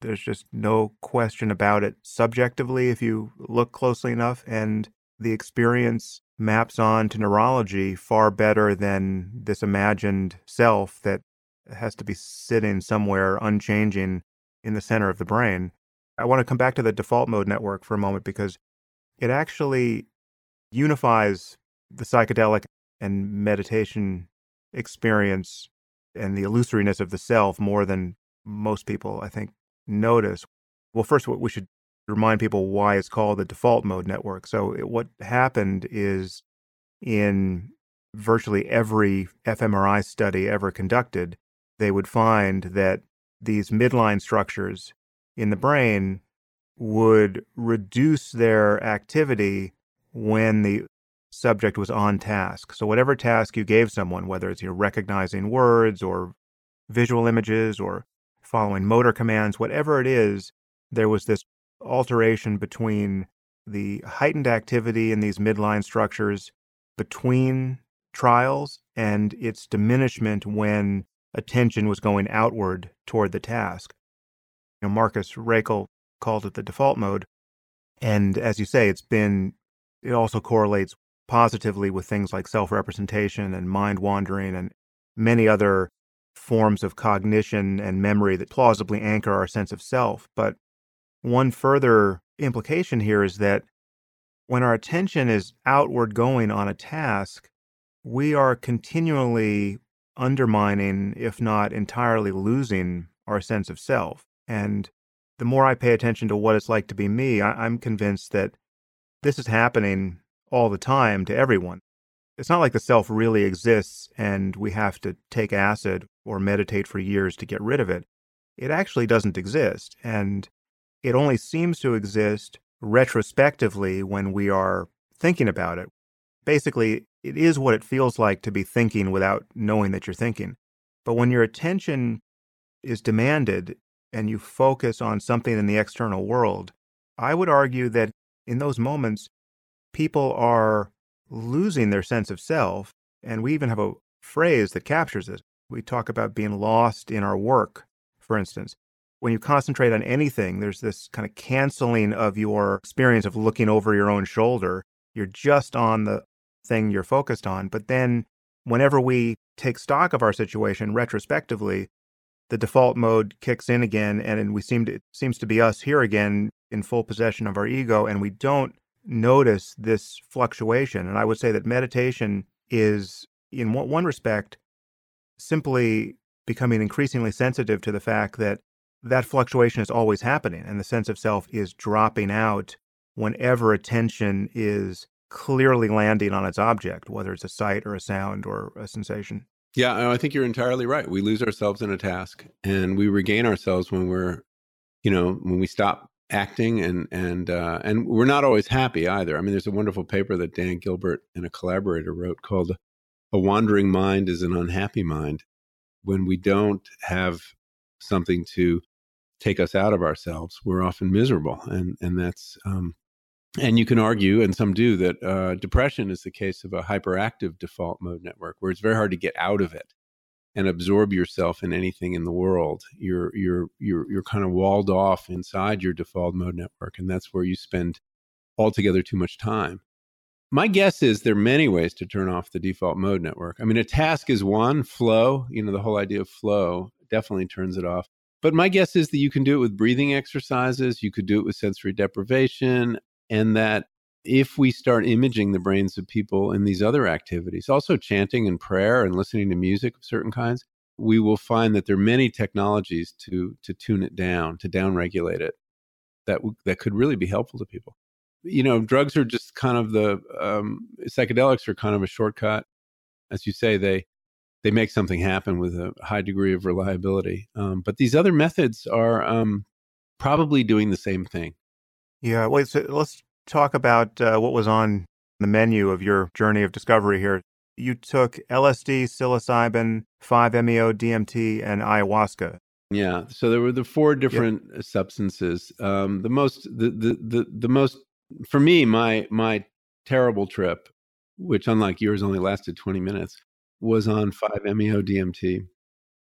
There's just no question about it subjectively if you look closely enough, and the experience maps on to neurology far better than this imagined self that has to be sitting somewhere unchanging in the center of the brain. I want to come back to the default mode network for a moment because it actually unifies the psychedelic and meditation experience and the illusoriness of the self more than most people, I think, notice. Well, first, we should remind people why it's called the default mode network. So, it, what happened is in virtually every fMRI study ever conducted, they would find that these midline structures in the brain would reduce their activity when the subject was on task. So whatever task you gave someone, whether it's you know, recognizing words or visual images or following motor commands, whatever it is, there was this alteration between the heightened activity in these midline structures between trials and its diminishment when attention was going outward toward the task. You know, Marcus Raichle called it the default mode. And as you say, it's been, it also correlates positively with things like self representation and mind wandering and many other forms of cognition and memory that plausibly anchor our sense of self. But one further implication here is that when our attention is outward going on a task, we are continually undermining, if not entirely losing, our sense of self. And the more I pay attention to what it's like to be me, I- am convinced that this is happening all the time to everyone. It's not like the self really exists and we have to take acid or meditate for years to get rid of it. It actually doesn't exist. And it only seems to exist retrospectively when we are thinking about it. Basically, it is what it feels like to be thinking without knowing that you're thinking. But when your attention is demanded and you focus on something in the external world, I would argue that in those moments, people are losing their sense of self. And we even have a phrase that captures it. We talk about being lost in our work, for instance. When you concentrate on anything, there's this kind of canceling of your experience of looking over your own shoulder. You're just on the thing you're focused on. But then whenever we take stock of our situation retrospectively, the default mode kicks in again and we seem to it seems to be us here again in full possession of our ego and we don't notice this fluctuation. And I would say that meditation is in one respect simply becoming increasingly sensitive to the fact that that fluctuation is always happening and the sense of self is dropping out whenever attention is clearly landing on its object, whether it's a sight or a sound or a sensation. Yeah, I think you're entirely right. We lose ourselves in a task and we regain ourselves when we're, you know, when we stop acting and and uh, and we're not always happy either. I mean, there's a wonderful paper that Dan Gilbert and a collaborator wrote called "A Wandering Mind is an Unhappy Mind." When we don't have something to take us out of ourselves, we're often miserable, and and that's um, and you can argue, and some do, that uh, depression is the case of a hyperactive default mode network, where it's very hard to get out of it and absorb yourself in anything in the world. You're you're you're you're kind of walled off inside your default mode network, and that's where you spend altogether too much time. My guess is there are many ways to turn off the default mode network. I mean, a task is one, flow, you know, the whole idea of flow definitely turns it off. But my guess is that you can do it with breathing exercises, you could do it with sensory deprivation, and that if we start imaging the brains of people in these other activities, also chanting and prayer and listening to music of certain kinds, we will find that there are many technologies to to tune it down, to downregulate it, that that could really be helpful to people. You know, drugs are just kind of the um, psychedelics are kind of a shortcut, as you say. They they make something happen with a high degree of reliability, um, but these other methods are um, probably doing the same thing. Yeah, wait. So let's talk about uh, what was on the menu of your journey of discovery here. You took LSD, psilocybin, 5-MeO, DMT, and ayahuasca. Yeah, so there were the four different yep. substances. Um, the most, the, the the the most, for me, my my terrible trip, which unlike yours only lasted twenty minutes, was on 5-MeO DMT,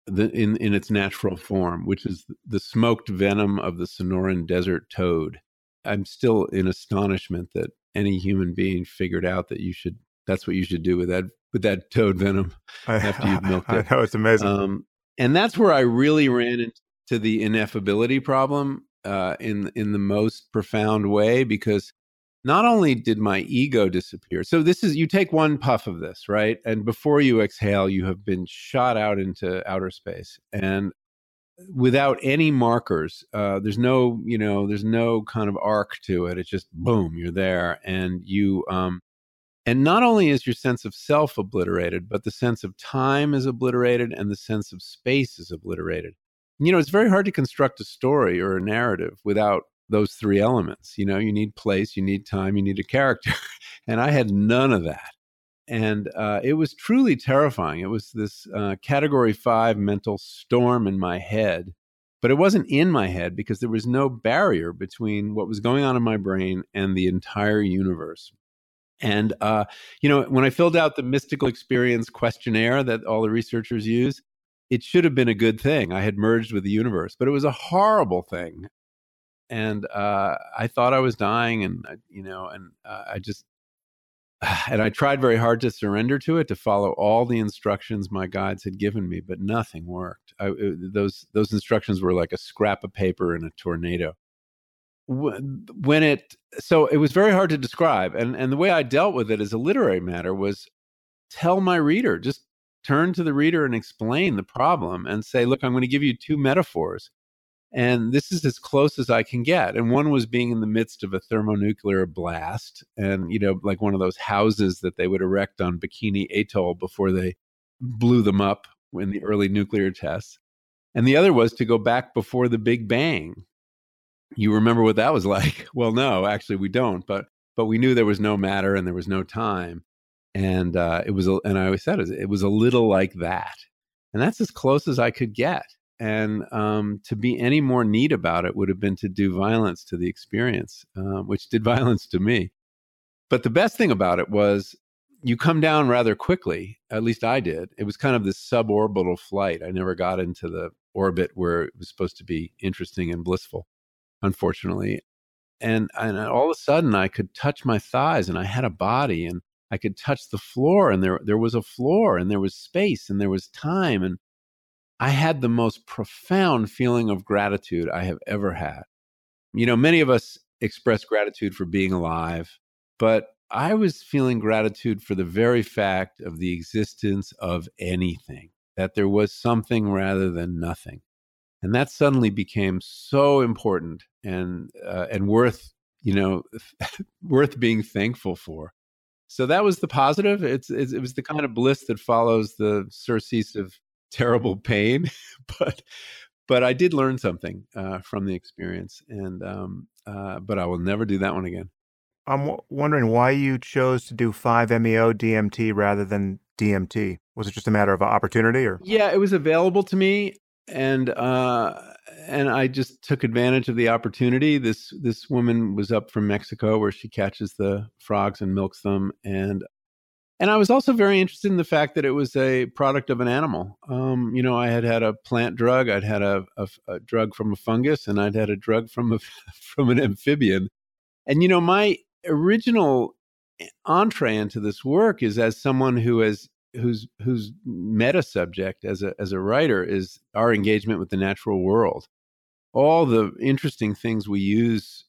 the, in in its natural form, which is the smoked venom of the Sonoran Desert toad. I'm still in astonishment that any human being figured out that you should that's what you should do with that with that toad venom after you've milked it. I know it's amazing. Um, and that's where I really ran into the ineffability problem uh, in in the most profound way because not only did my ego disappear. So this is you take one puff of this, right? And before you exhale, you have been shot out into outer space. And without any markers. Uh, there's no, you know, there's no kind of arc to it. It's just boom, you're there, and you. Um, and not only is your sense of self obliterated, but the sense of time is obliterated, and the sense of space is obliterated. You know, it's very hard to construct a story or a narrative without those three elements. You know, you need place, you need time, you need a character, and I had none of that and uh, it was truly terrifying. It was this uh, category five mental storm in my head, but it wasn't in my head because there was no barrier between what was going on in my brain and the entire universe. And, uh, you know, when I filled out the mystical experience questionnaire that all the researchers use, it should have been a good thing. I had merged with the universe, but it was a horrible thing. And uh, I thought I was dying, and, uh, you know, and uh, I just and I tried very hard to surrender to it, to follow all the instructions my guides had given me, but nothing worked. I, it, those those instructions were like a scrap of paper in a tornado. When it so it was very hard to describe, and and the way I dealt with it as a literary matter was tell my reader, just turn to the reader and explain the problem, and say, look, I'm going to give you two metaphors and this is as close as I can get. And one was being in the midst of a thermonuclear blast, and you know, like one of those houses that they would erect on Bikini Atoll before they blew them up in the early nuclear tests. And the other was to go back before the Big Bang. You remember what that was like? Well, no, actually, we don't. But but we knew there was no matter and there was no time, and uh, it was. And I always said it was a little like that, and that's as close as I could get and um, to be any more neat about it would have been to do violence to the experience, uh, which did violence to me. But the best thing about it was you come down rather quickly. At least I did. It was kind of this suborbital flight. I never got into the orbit where it was supposed to be interesting and blissful, unfortunately. And, and all of a sudden, I could touch my thighs, and I had a body, and I could touch the floor, and there there was a floor, and there was space, and there was time, and I had the most profound feeling of gratitude I have ever had. You know, many of us express gratitude for being alive, but I was feeling gratitude for the very fact of the existence of anything, that there was something rather than nothing. And that suddenly became so important and uh, and worth, you know, worth being thankful for. So that was the positive. It's, it's, it was the kind of bliss that follows the surcease of terrible pain, but but I did learn something uh, from the experience, and um, uh, but I will never do that one again. I'm w- wondering why you chose to do 5-MeO DMT rather than DMT. Was it just a matter of opportunity, or? Yeah, it was available to me, and uh, and I just took advantage of the opportunity. This this woman was up from Mexico, where she catches the frogs and milks them, and and I was also very interested in the fact that it was a product of an animal. Um, you know, I had had a plant drug, I'd had a, a, a drug from a fungus, and I'd had a drug from a from an amphibian. And you know, my original entree into this work is as someone who has whose whose meta subject as a as a writer is our engagement with the natural world. All the interesting things we use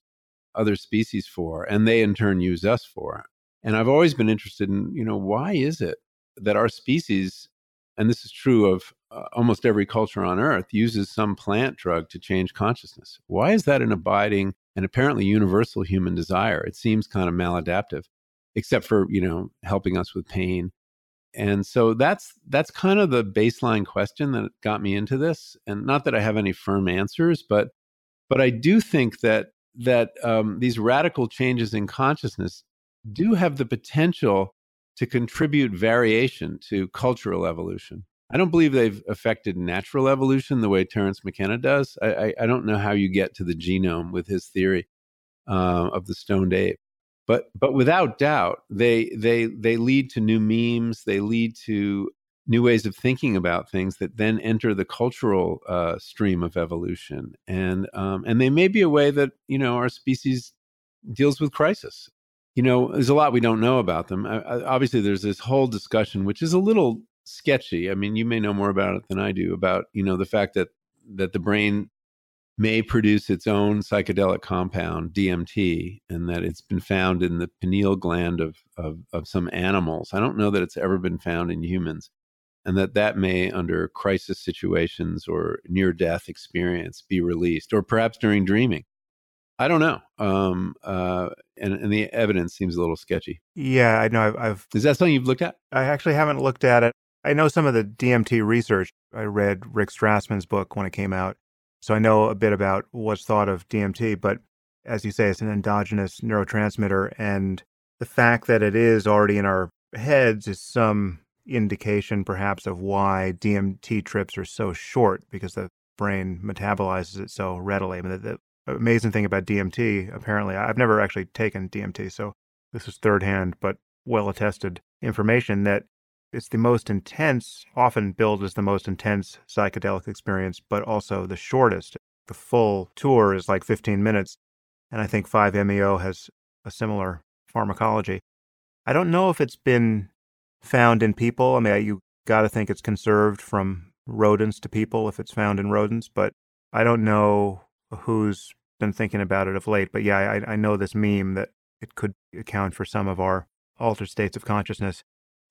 other species for, and they in turn use us for. And I've always been interested in, you know, why is it that our species, and this is true of uh, almost every culture on Earth, uses some plant drug to change consciousness? Why is that an abiding and apparently universal human desire? It seems kind of maladaptive, except for, you know, helping us with pain. And so that's that's kind of the baseline question that got me into this. And not that I have any firm answers, but but I do think that that um, these radical changes in consciousness do have the potential to contribute variation to cultural evolution. I don't believe they've affected natural evolution the way Terence McKenna does. I, I, I don't know how you get to the genome with his theory uh, of the stoned ape, but but without doubt, they they they lead to new memes. They lead to new ways of thinking about things that then enter the cultural uh, stream of evolution, and um, and they may be a way that you know our species deals with crisis you know, there's a lot we don't know about them. I, I, obviously, there's this whole discussion, which is a little sketchy. I mean, you may know more about it than I do about you know the fact that that the brain may produce its own psychedelic compound DMT, and that it's been found in the pineal gland of, of of some animals. I don't know that it's ever been found in humans, and that that may, under crisis situations or near death experience, be released, or perhaps during dreaming. I don't know. Um, uh, and, and the evidence seems a little sketchy. Yeah, I know. I've, I've is that something you've looked at? I actually haven't looked at it. I know some of the DMT research. I read Rick Strassman's book when it came out, so I know a bit about what's thought of DMT. But as you say, it's an endogenous neurotransmitter, and the fact that it is already in our heads is some indication, perhaps, of why DMT trips are so short because the brain metabolizes it so readily. I mean, the, the amazing thing about DMT, apparently, I've never actually taken DMT, so this is third hand, but well attested information that it's the most intense, often billed as the most intense psychedelic experience, but also the shortest. The full tour is like 15 minutes, and I think 5-MeO has a similar pharmacology. I don't know if it's been found in people. I mean, you got to think it's conserved from rodents to people if it's found in rodents, but I don't know who's been thinking about it of late. But yeah, I, I know this meme that it could account for some of our altered states of consciousness.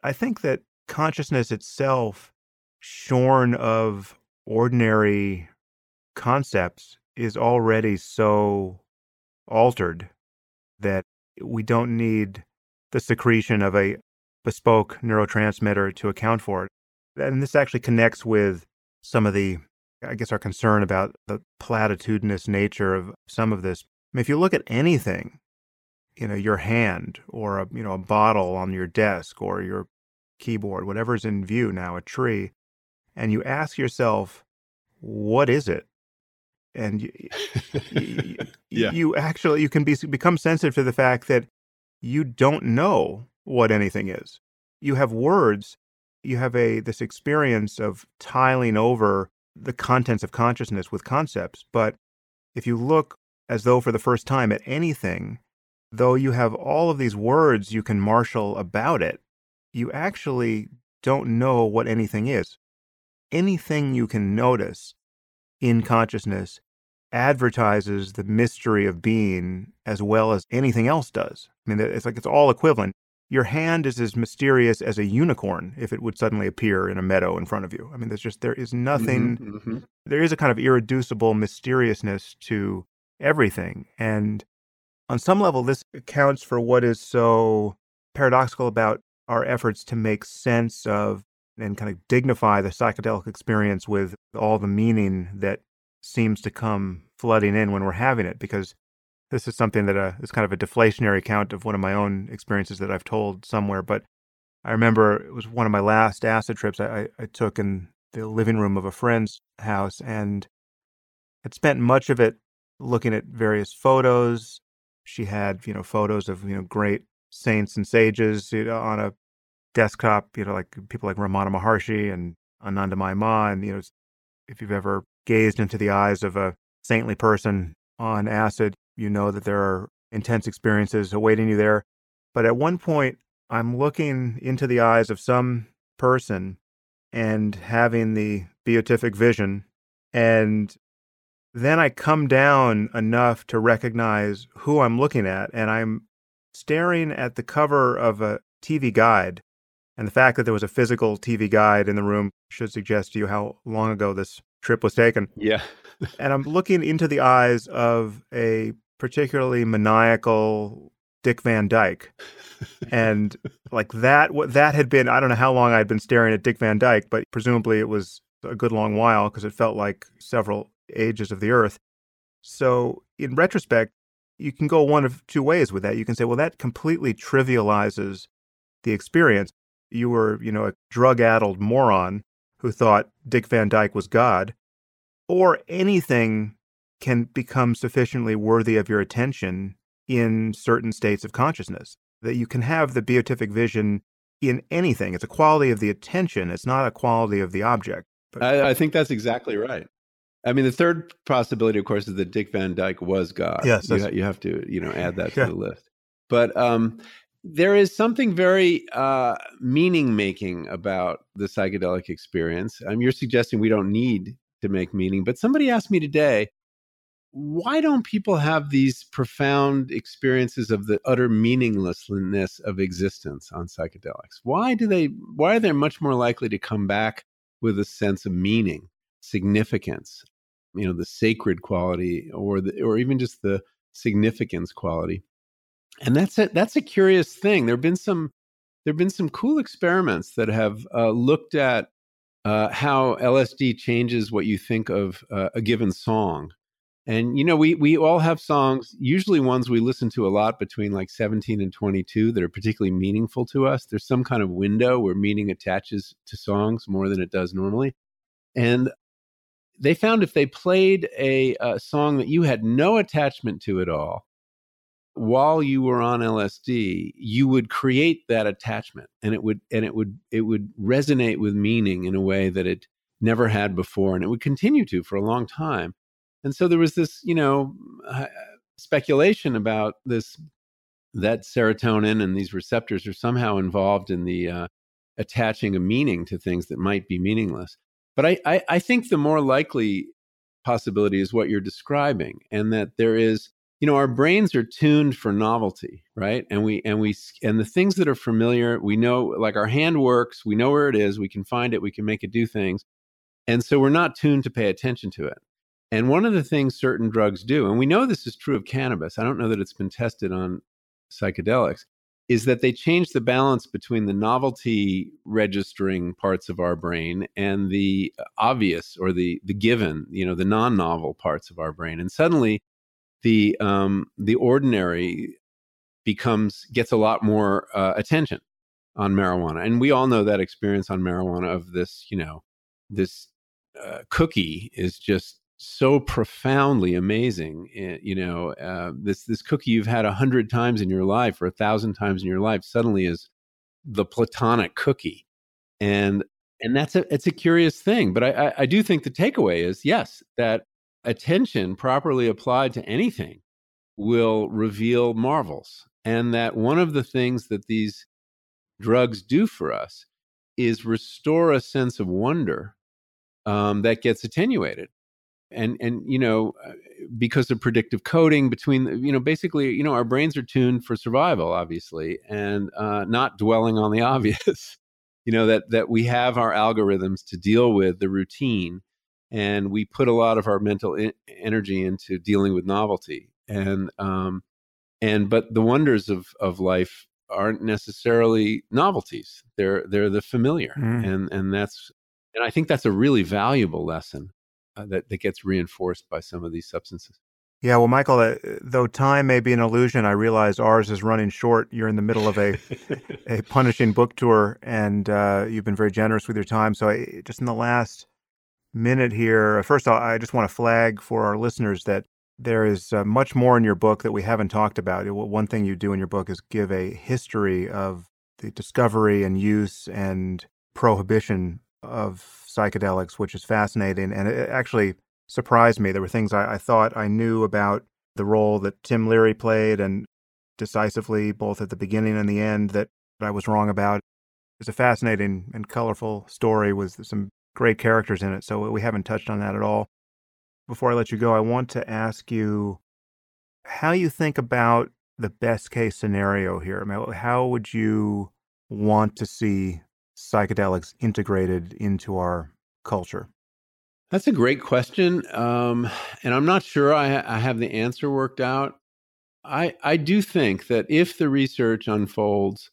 I think that consciousness itself, shorn of ordinary concepts, is already so altered that we don't need the secretion of a bespoke neurotransmitter to account for it. And this actually connects with some of the I guess, our concern about the platitudinous nature of some of this. I mean, if you look at anything, you know, your hand or a, you know, a bottle on your desk or your keyboard, whatever's in view now, a tree, and you ask yourself, what is it? And you, you, yeah. you actually, you can be, become sensitive to the fact that you don't know what anything is. You have words, you have a, this experience of tiling over the contents of consciousness with concepts. But if you look as though for the first time at anything, though you have all of these words you can marshal about it, you actually don't know what anything is. Anything you can notice in consciousness advertises the mystery of being as well as anything else does. I mean, it's like it's all equivalent. Your hand is as mysterious as a unicorn if it would suddenly appear in a meadow in front of you. I mean, there's just, there is nothing, mm-hmm, mm-hmm. There is a kind of irreducible mysteriousness to everything. And on some level, this accounts for what is so paradoxical about our efforts to make sense of and kind of dignify the psychedelic experience with all the meaning that seems to come flooding in when we're having it because this is something that uh, is kind of a deflationary account of one of my own experiences that I've told somewhere. But I remember it was one of my last acid trips I, I, took in the living room of a friend's house and had spent much of it looking at various photos. She had, you know, photos of, you know, great saints and sages you know, on a desktop, you know, like people like Ramana Maharshi and Anandamayi Ma. And, you know, if you've ever gazed into the eyes of a saintly person on acid, you know that there are intense experiences awaiting you there. But at one point, I'm looking into the eyes of some person and having the beatific vision. And then I come down enough to recognize who I'm looking at. And I'm staring at the cover of a TV guide. And the fact that there was a physical TV guide in the room should suggest to you how long ago this trip was taken. Yeah. and I'm looking into the eyes of a particularly maniacal Dick Van Dyke. and like that what that had been I don't know how long I'd been staring at Dick Van Dyke, but presumably it was a good long while because it felt like several ages of the earth. So in retrospect, you can go one of two ways with that. You can say, well, that completely trivializes the experience. You were, you know, a drug-addled moron who thought Dick Van Dyke was God, or anything can become sufficiently worthy of your attention in certain states of consciousness. That you can have the beatific vision in anything. It's a quality of the attention, it's not a quality of the object. But... I, I think that's exactly right. I mean, the third possibility, of course, is that Dick Van Dyke was God. Yes, you, ha- you have to, you know, add that to yeah. the list. But um, there is something very uh, meaning making about the psychedelic experience. Um, you're suggesting we don't need to make meaning, but somebody asked me today, why don't people have these profound experiences of the utter meaninglessness of existence on psychedelics? Why do they? Why are they much more likely to come back with a sense of meaning, significance, you know the sacred quality or the or even just the significance quality and that's a that's a curious thing there have been some there have been some cool experiments that have uh, looked at uh, how lsd changes what you think of uh, a given song and you know we we all have songs usually ones we listen to a lot between like 17 and 22 that are particularly meaningful to us there's some kind of window where meaning attaches to songs more than it does normally and they found if they played a, a, song that you had no attachment to at all while you were on LSD, you would create that attachment, and it would and it would it would resonate with meaning in a way that it never had before, and it would continue to for a long time. And so there was this, you know, uh, speculation about this that serotonin and these receptors are somehow involved in the uh, attaching a meaning to things that might be meaningless. But I, I, I think the more likely possibility is what you're describing, and that there is you know our brains are tuned for novelty right and we and we and the things that are familiar we know like our hand works we know where it is we can find it we can make it do things and so we're not tuned to pay attention to it and one of the things certain drugs do and we know this is true of cannabis i don't know that it's been tested on psychedelics is that they change the balance between the novelty registering parts of our brain and the obvious or the the given, you know, the non-novel parts of our brain. And suddenly the um, the ordinary becomes gets a lot more uh, attention on marijuana. And we all know that experience on marijuana of this, you know, this uh, cookie is just so profoundly amazing. Eh, you know, uh, this this cookie you've had a hundred times in your life or a thousand times in your life suddenly is the platonic cookie, and and that's a it's a curious thing. But I, I, I do think the takeaway is yes that attention properly applied to anything will reveal marvels, and that one of the things that these drugs do for us is restore a sense of wonder um, that gets attenuated and and you know uh, because of predictive coding between you know basically you know our brains are tuned for survival obviously and uh, not dwelling on the obvious you know that that we have our algorithms to deal with the routine and we put a lot of our mental I- energy into dealing with novelty and um and but the wonders of of life aren't necessarily novelties they're they're the familiar mm. and and that's and i think that's a really valuable lesson uh, that, that gets reinforced by some of these substances. Yeah, well, Michael, uh, though time may be an illusion, I realize ours is running short. You're in the middle of a a punishing book tour, and uh, you've been very generous with your time. So, I, just in the last minute here, first, all, I just want to flag for our listeners that there is uh, much more in your book that we haven't talked about. One thing you do in your book is give a history of the discovery and use and prohibition of psychedelics, which is fascinating. And it actually surprised me. There were things I, I thought I knew about the role that Tim Leary played and decisively, both at the beginning and the end, that I was wrong about. It's a fascinating and colorful story with some great characters in it. So we haven't touched on that at all. Before I let you go, I want to ask you how you think about the best case scenario here. I mean, how would you want to see psychedelics integrated into our culture? That's a great question. Um, and I'm not sure I, I have the answer worked out. I, I do think that if the research unfolds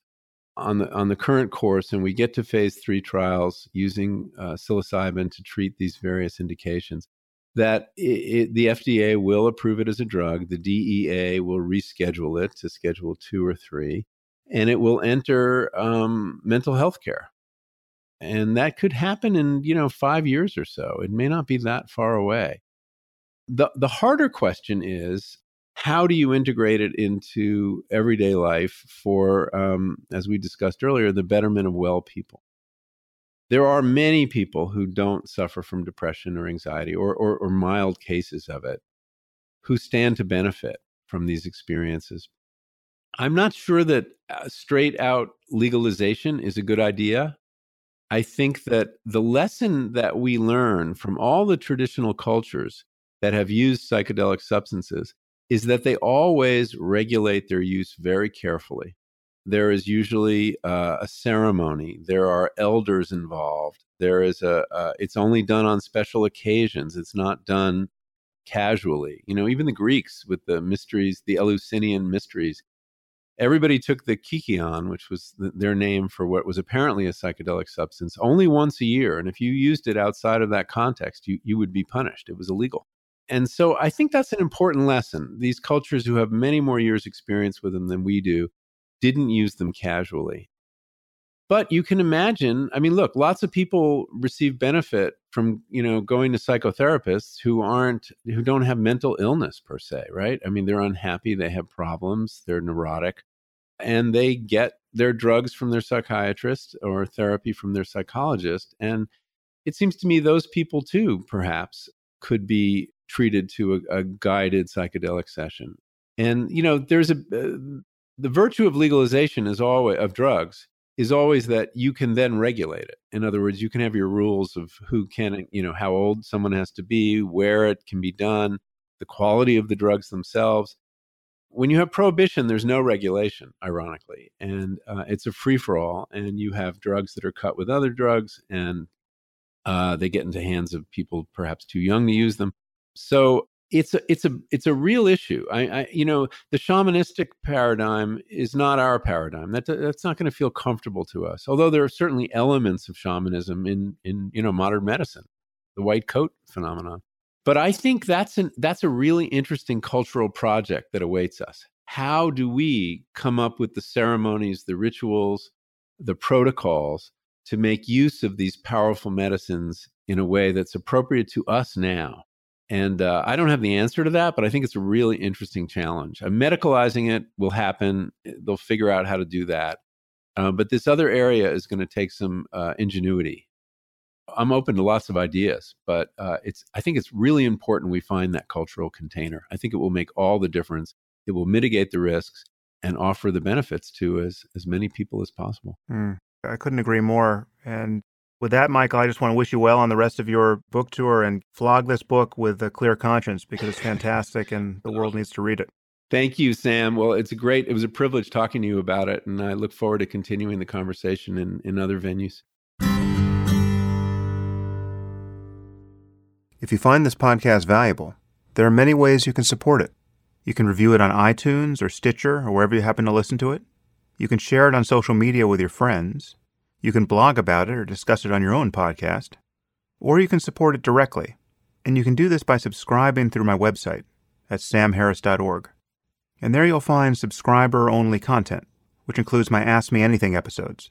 on the on the current course and we get to phase three trials using uh, psilocybin to treat these various indications, that it, it, the FDA will approve it as a drug. The DEA will reschedule it to Schedule two or three, and it will enter um, mental health care. And that could happen in you know five years or so. It may not be that far away. the The harder question is how do you integrate it into everyday life for, um, as we discussed earlier, the betterment of well people? There are many people who don't suffer from depression or anxiety or, or, or mild cases of it who stand to benefit from these experiences. I'm not sure that uh, straight out legalization is a good idea. I think that the lesson that we learn from all the traditional cultures that have used psychedelic substances is that they always regulate their use very carefully. There is usually uh, a ceremony. There are elders involved. There is a. Uh, it's only done on special occasions. It's not done casually. You know, even the Greeks with the mysteries, the Eleusinian mysteries, everybody took the kykeon, which was the, their name for what was apparently a psychedelic substance, only once a year. And if you used it outside of that context, you, you would be punished. It was illegal and so I think that's an important lesson. These cultures who have many more years experience with them than we do didn't use them casually. But you can imagine, I mean, look, lots of people receive benefit from, you know, going to psychotherapists who aren't who don't have mental illness per se, right? I mean, they're unhappy, they have problems, they're neurotic, and they get their drugs from their psychiatrist or therapy from their psychologist and it seems to me those people too perhaps could be treated to a, a guided psychedelic session. And you know, there's a uh, the virtue of legalization is always of drugs is always that you can then regulate it. In other words, you can have your rules of who can, you know, how old someone has to be, where it can be done, the quality of the drugs themselves. When you have prohibition, there's no regulation, ironically, and uh, it's a free for all. And you have drugs that are cut with other drugs, and uh, they get into hands of people perhaps too young to use them. So it's a it's a it's a real issue. I, I you know the shamanistic paradigm is not our paradigm. That that's not going to feel comfortable to us. Although there are certainly elements of shamanism in in you know modern medicine, the white coat phenomenon. But I think that's an that's a really interesting cultural project that awaits us. How do we come up with the ceremonies, the rituals, the protocols to make use of these powerful medicines in a way that's appropriate to us now? And uh, I don't have the answer to that, but I think it's a really interesting challenge. Uh, medicalizing it will happen. Eh, they'll figure out how to do that. Uh, but this other area is going to take some uh, ingenuity. I'm open to lots of ideas, but uh, it's. I think it's really important we find that cultural container. I think it will make all the difference. It will mitigate the risks and offer the benefits to as as many people as possible. Mm, I couldn't agree more. And with that, Michael, I just want to wish you well on the rest of your book tour and flog this book with a clear conscience because it's fantastic and the world needs to read it. Thank you, Sam. Well, it's a great, it was a privilege talking to you about it, and I look forward to continuing the conversation in, in other venues. If you find this podcast valuable, there are many ways you can support it. You can review it on iTunes or Stitcher or wherever you happen to listen to it. You can share it on social media with your friends. You can blog about it or discuss it on your own podcast, or you can support it directly. And you can do this by subscribing through my website at samharris.org. And there you'll find subscriber only content, which includes my Ask Me Anything episodes.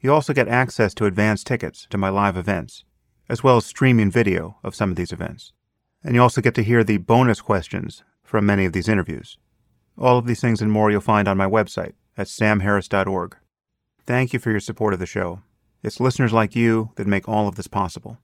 You also get access to advance tickets to my live events, as well as streaming video of some of these events. And you also get to hear the bonus questions from many of these interviews. All of these things and more you'll find on my website at samharris.org. Thank you for your support of the show. It's listeners like you that make all of this possible.